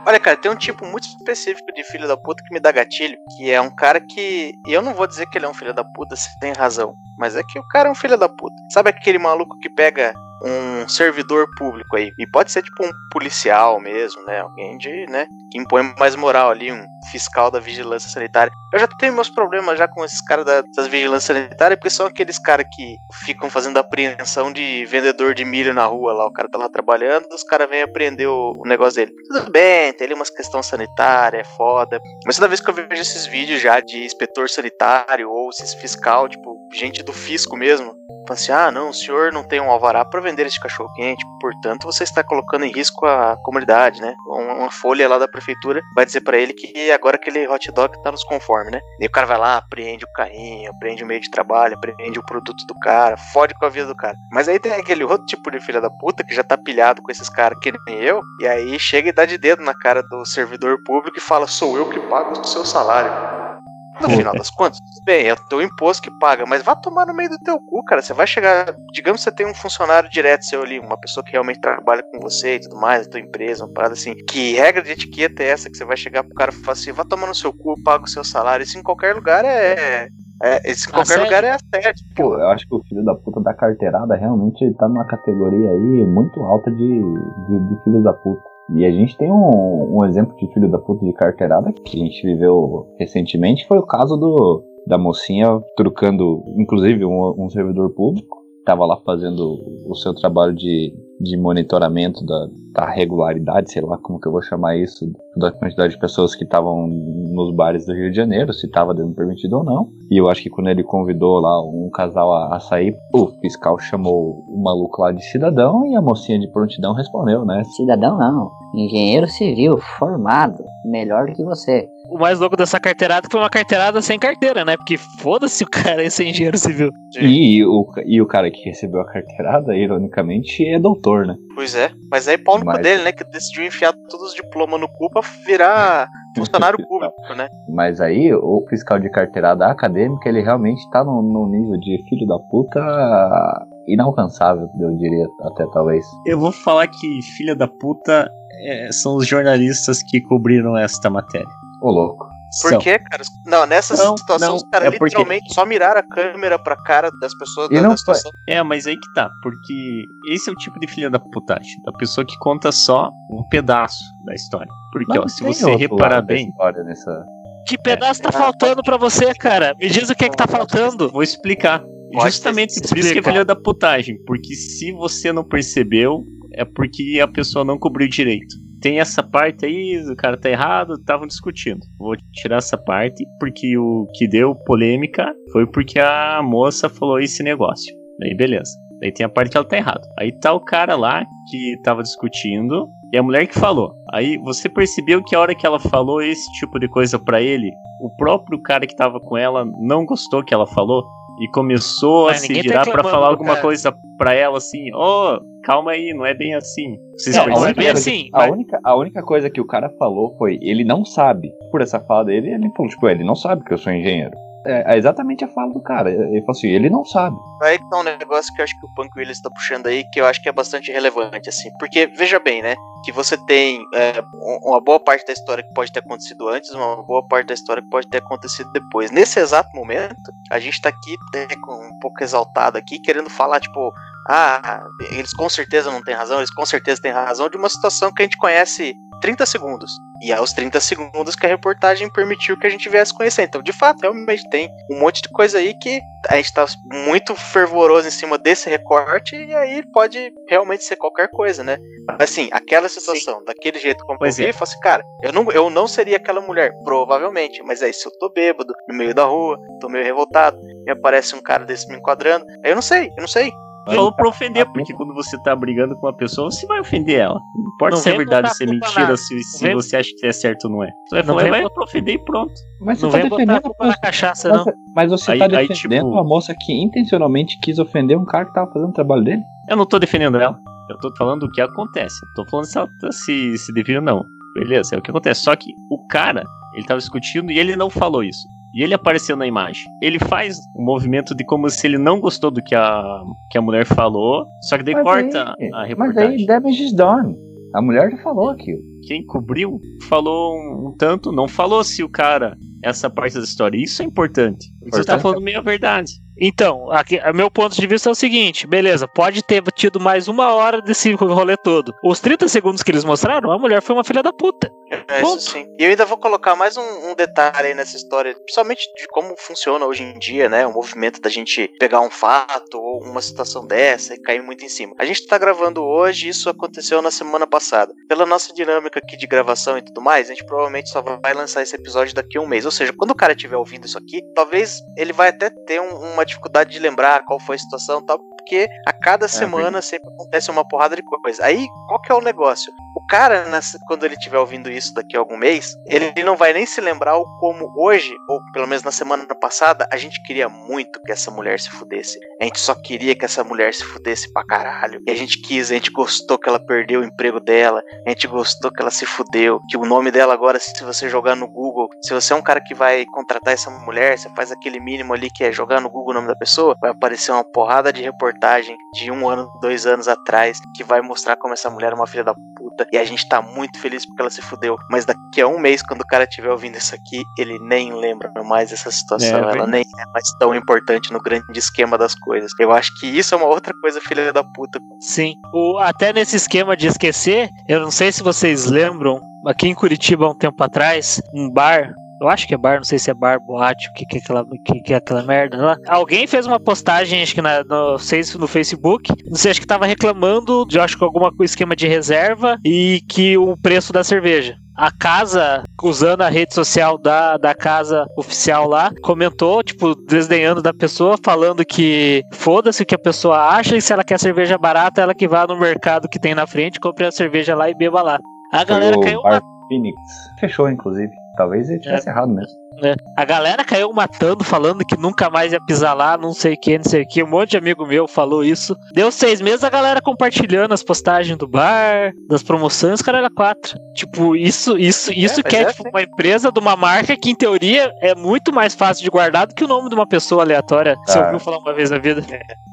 Olha, cara, tem um tipo muito específico de filho da puta que me dá gatilho, que é um cara que. Eu não vou dizer que ele é um filho da puta se tem razão, mas é que o cara é um filho da puta. Sabe aquele maluco que pega um servidor público aí. E pode ser tipo um policial mesmo, né? Alguém de, né? Que impõe mais moral ali, um fiscal da vigilância sanitária. Eu já tenho meus problemas já com esses caras da, das vigilâncias sanitárias, porque são aqueles caras que ficam fazendo apreensão de vendedor de milho na rua lá. O cara tá lá trabalhando, os caras vêm apreender o, o, negócio dele. Tudo bem, tem ali umas questões sanitárias, é foda. Mas toda vez que eu vejo esses vídeos já de inspetor sanitário ou esses fiscal, tipo, gente do fisco mesmo, Fala assim: ah, não, o senhor não tem um alvará para vender esse cachorro quente, portanto você está colocando em risco a comunidade, né? Uma folha lá da prefeitura vai dizer para ele que agora aquele hot dog tá nos conforme, né? E o cara vai lá, apreende o carrinho, apreende o meio de trabalho, apreende o produto do cara, fode com a vida do cara. Mas aí tem aquele outro tipo de filha da puta que já tá pilhado com esses caras que nem eu, e aí chega e dá de dedo na cara do servidor público e fala: sou eu que pago o seu salário. No final das contas, bem, é o teu imposto que paga, mas vá tomar no meio do teu cu, cara. Você vai chegar. Digamos que você tem um funcionário direto seu ali, uma pessoa que realmente trabalha com você e tudo mais, a tua empresa, uma parada assim. Que regra de etiqueta é essa que você vai chegar pro cara e falar assim: vá tomar no seu cu, paga o seu salário. Isso em qualquer lugar é. É, isso em qualquer sério? lugar é assédio. Pô, eu acho que o filho da puta da carteirada realmente tá numa categoria aí muito alta de, de, de filhos da puta. E a gente tem um, um exemplo de filho da puta de carteirada que a gente viveu recentemente, foi o caso do, da mocinha trucando, inclusive, um, um servidor público, estava lá fazendo o seu trabalho de, de monitoramento da, da regularidade, sei lá como que eu vou chamar isso, da quantidade de pessoas que estavam nos bares do Rio de Janeiro, se estava dando permitido ou não. E eu acho que quando ele convidou lá um casal a, a sair, o fiscal chamou o maluco lá de cidadão e a mocinha de prontidão respondeu, né? Cidadão não, engenheiro civil, formado, melhor do que você. O mais louco dessa carteirada é foi uma carteirada sem carteira, né? Porque foda-se o cara é ser engenheiro civil. E o, e o cara que recebeu a carteirada, ironicamente, é doutor, né? Pois é, mas aí pau no cu dele, né? Que decidiu enfiar todos os diplomas no cu pra virar funcionário público, né? Mas aí, o fiscal de carteirada acadêmica, ele realmente tá num, num nível de filho da puta inalcançável, eu diria até talvez. Eu vou falar que filha da puta é, são os jornalistas que cobriram esta matéria. Ô louco. Por São. quê, cara? Não, nessa Não, situação, não, os caras é porque- literalmente só miraram a câmera pra cara das pessoas E da, não da situação. É, mas aí que tá, porque esse é o tipo de filha da putagem, da pessoa que conta só um pedaço da história. Porque, Mas ó, se você reparar bem, nessa... Que pedaço tá faltando pra você, cara? Me diz o que é que tá faltando. vou explicar. Pode Justamente por isso que é filha da putagem, porque se você não percebeu, é porque a pessoa não cobriu direito. Tem essa parte aí, o cara tá errado, estavam discutindo. Vou tirar essa parte, porque o que deu polêmica foi porque a moça falou esse negócio. Daí beleza. Daí tem a parte que ela tá errada. Aí tá o cara lá que tava discutindo e a mulher que falou. Aí você percebeu que a hora que ela falou esse tipo de coisa pra ele, o próprio cara que tava com ela não gostou que ela falou e começou Mas a se tá virar pra reclamando falar alguma cara. coisa pra ela assim: "Ô, calma aí, não é bem assim". Vocês Não, a Não, é única bem assim. A mas- única, a única coisa que o cara falou foi, ele não sabe. Por essa fala dele, ele falou, tipo, ele não sabe que eu sou engenheiro. É, é exatamente a fala do cara. Ele falou assim, ele não sabe. Aí tá um negócio que eu acho que o Punk Williams tá puxando aí, que eu acho que é bastante relevante, assim. Porque, veja bem, né? Que você tem é, um- uma boa parte da história que pode ter acontecido antes, uma boa parte da história que pode ter acontecido depois. Nesse exato momento, a gente tá aqui né, um pouco exaltado aqui, querendo falar, tipo, ah, eles com certeza não têm razão, eles com certeza têm razão, de uma situação que a gente conhece 30 segundos. E aos 30 segundos que a reportagem permitiu que a gente viesse conhecer. Então, de fato, realmente tem um monte de coisa aí que a gente tá muito fervoroso em cima desse recorte e aí pode realmente ser qualquer coisa, né? Assim, aquela situação, Sim. daquele jeito como pois eu vi, é. eu assim, cara, eu não, eu não seria aquela mulher, provavelmente, mas aí se eu tô bêbado, no meio da rua, tô meio revoltado, me aparece um cara desse me enquadrando, aí eu não sei, eu não sei. Falou pra ofender, porque quando você tá brigando com uma pessoa, você vai ofender ela. Não importa não se é verdade, se é mentira, se, se você acha que é certo ou não é. Você vai falar, vai botar... pra ofender e pronto. Mas você não tá defendendo a na cachaça, não. Mas você aí, tá defendendo aí, tipo... a moça que intencionalmente quis ofender um cara que tava fazendo o trabalho dele? Eu não tô defendendo ela. Eu tô falando o que acontece. Eu tô falando se ela tá se, se define ou não. Beleza, é o que acontece. Só que o cara, ele tava discutindo e ele não falou isso. E ele apareceu na imagem. Ele faz um movimento de como se ele não gostou do que a, que a mulher falou, só que daí mas corta aí, a reportagem. Mas aí damage is done. A mulher já falou aquilo. Quem cobriu falou um, um tanto, não falou se o cara essa parte da história. Isso é importante. importante. Você tá falando meio a verdade. Então, aqui, meu ponto de vista é o seguinte: beleza, pode ter tido mais uma hora desse rolê todo. Os 30 segundos que eles mostraram, a mulher foi uma filha da puta. É, isso sim. E eu ainda vou colocar mais um, um, detalhe aí nessa história, principalmente de como funciona hoje em dia, né? O movimento da gente pegar um fato ou uma situação dessa e cair muito em cima. A gente tá gravando hoje, isso aconteceu na semana passada. Pela nossa dinâmica aqui de gravação e tudo mais, a gente provavelmente só vai lançar esse episódio daqui a um mês. Ou seja, quando o cara estiver ouvindo isso aqui, talvez ele vai até ter um, uma dificuldade de lembrar qual foi a situação e tal, porque a cada é, semana sempre acontece uma porrada de coisa. Aí, qual que é o negócio? Cara, quando ele estiver ouvindo isso daqui a algum mês, ele não vai nem se lembrar o como hoje, ou pelo menos na semana passada, a gente queria muito que essa mulher se fudesse. A gente só queria que essa mulher se fudesse pra caralho. E a gente quis, a gente gostou que ela perdeu o emprego dela, a gente gostou que ela se fudeu, que o nome dela agora, se você jogar no Google, se você é um cara que vai contratar essa mulher, você faz aquele mínimo ali que é jogar no Google o nome da pessoa, vai aparecer uma porrada de reportagem de um ano, dois anos atrás, que vai mostrar como essa mulher é uma filha da puta. E a gente tá muito feliz porque ela se fudeu. Mas daqui a um mês, quando o cara estiver ouvindo isso aqui, ele nem lembra mais dessa situação. É, ela nem é mais tão importante no grande esquema das coisas. Eu acho que isso é uma outra coisa, filha da puta. Sim. O, até nesse esquema de esquecer, eu não sei se vocês lembram, aqui em Curitiba, há um tempo atrás, um bar eu acho que é bar, não sei se é bar, boate, o que, que, é aquela, que, que é aquela merda lá. Alguém fez uma postagem, acho que na, no, no Facebook, não sei, acho que tava reclamando de, acho que alguma esquema de reserva e que o preço da cerveja a casa, usando a rede social da, da casa oficial lá, comentou, tipo, desdenhando da pessoa, falando que foda-se o que a pessoa acha e se ela quer cerveja barata, ela que vá no mercado que tem na frente, compre a cerveja lá e beba lá. A galera caiu. Bar Phoenix. Fechou, inclusive. Talvez ele tivesse é. errado mesmo. É. A galera caiu matando, falando que nunca mais ia pisar lá, não sei o que, não sei o que. Um monte de amigo meu falou isso. Deu seis meses a galera compartilhando as postagens do bar, das promoções, cara era quatro. Tipo, isso, isso, isso é, que é, é tipo, uma empresa de uma marca que, em teoria, é muito mais fácil de guardar do que o nome de uma pessoa aleatória. Tá. Você ouviu falar uma vez na vida.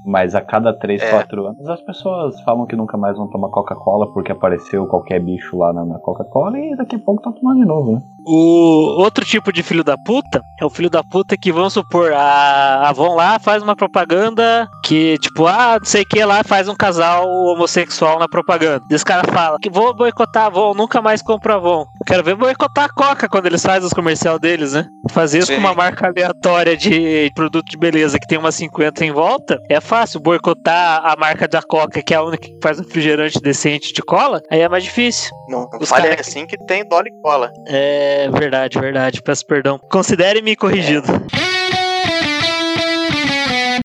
Mas a cada três, é. quatro anos as pessoas falam que nunca mais vão tomar Coca-Cola porque apareceu qualquer bicho lá na, na Coca-Cola e daqui a pouco estão tomando de novo, né? O outro tipo de filho da puta? É o filho da puta que, vamos supor, a, a Avon lá faz uma propaganda que, tipo, ah, não sei o que lá, faz um casal homossexual na propaganda. E os caras falam que vou boicotar a Avon, nunca mais compro a Avon. Quero ver boicotar a Coca quando eles fazem os comercial deles, né? Fazer isso Sim. com uma marca aleatória de produto de beleza que tem umas 50 em volta, é fácil. Boicotar a marca da Coca, que é a única que faz refrigerante decente de cola, aí é mais difícil. Não, não fale cara... assim que tem dólar e cola. É verdade, verdade. Peço perdão. Considere-me corrigido.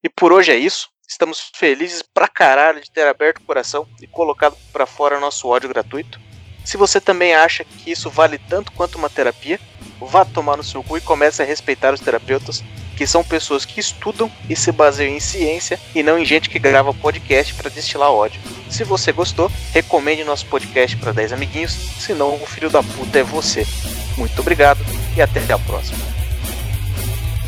E por hoje é isso. Estamos felizes pra caralho de ter aberto o coração e colocado para fora nosso ódio gratuito. Se você também acha que isso vale tanto quanto uma terapia, vá tomar no seu cu e comece a respeitar os terapeutas, que são pessoas que estudam e se baseiam em ciência e não em gente que grava podcast para destilar ódio. Se você gostou, recomende nosso podcast para 10 amiguinhos, senão o filho da puta é você. Muito obrigado e até a próxima.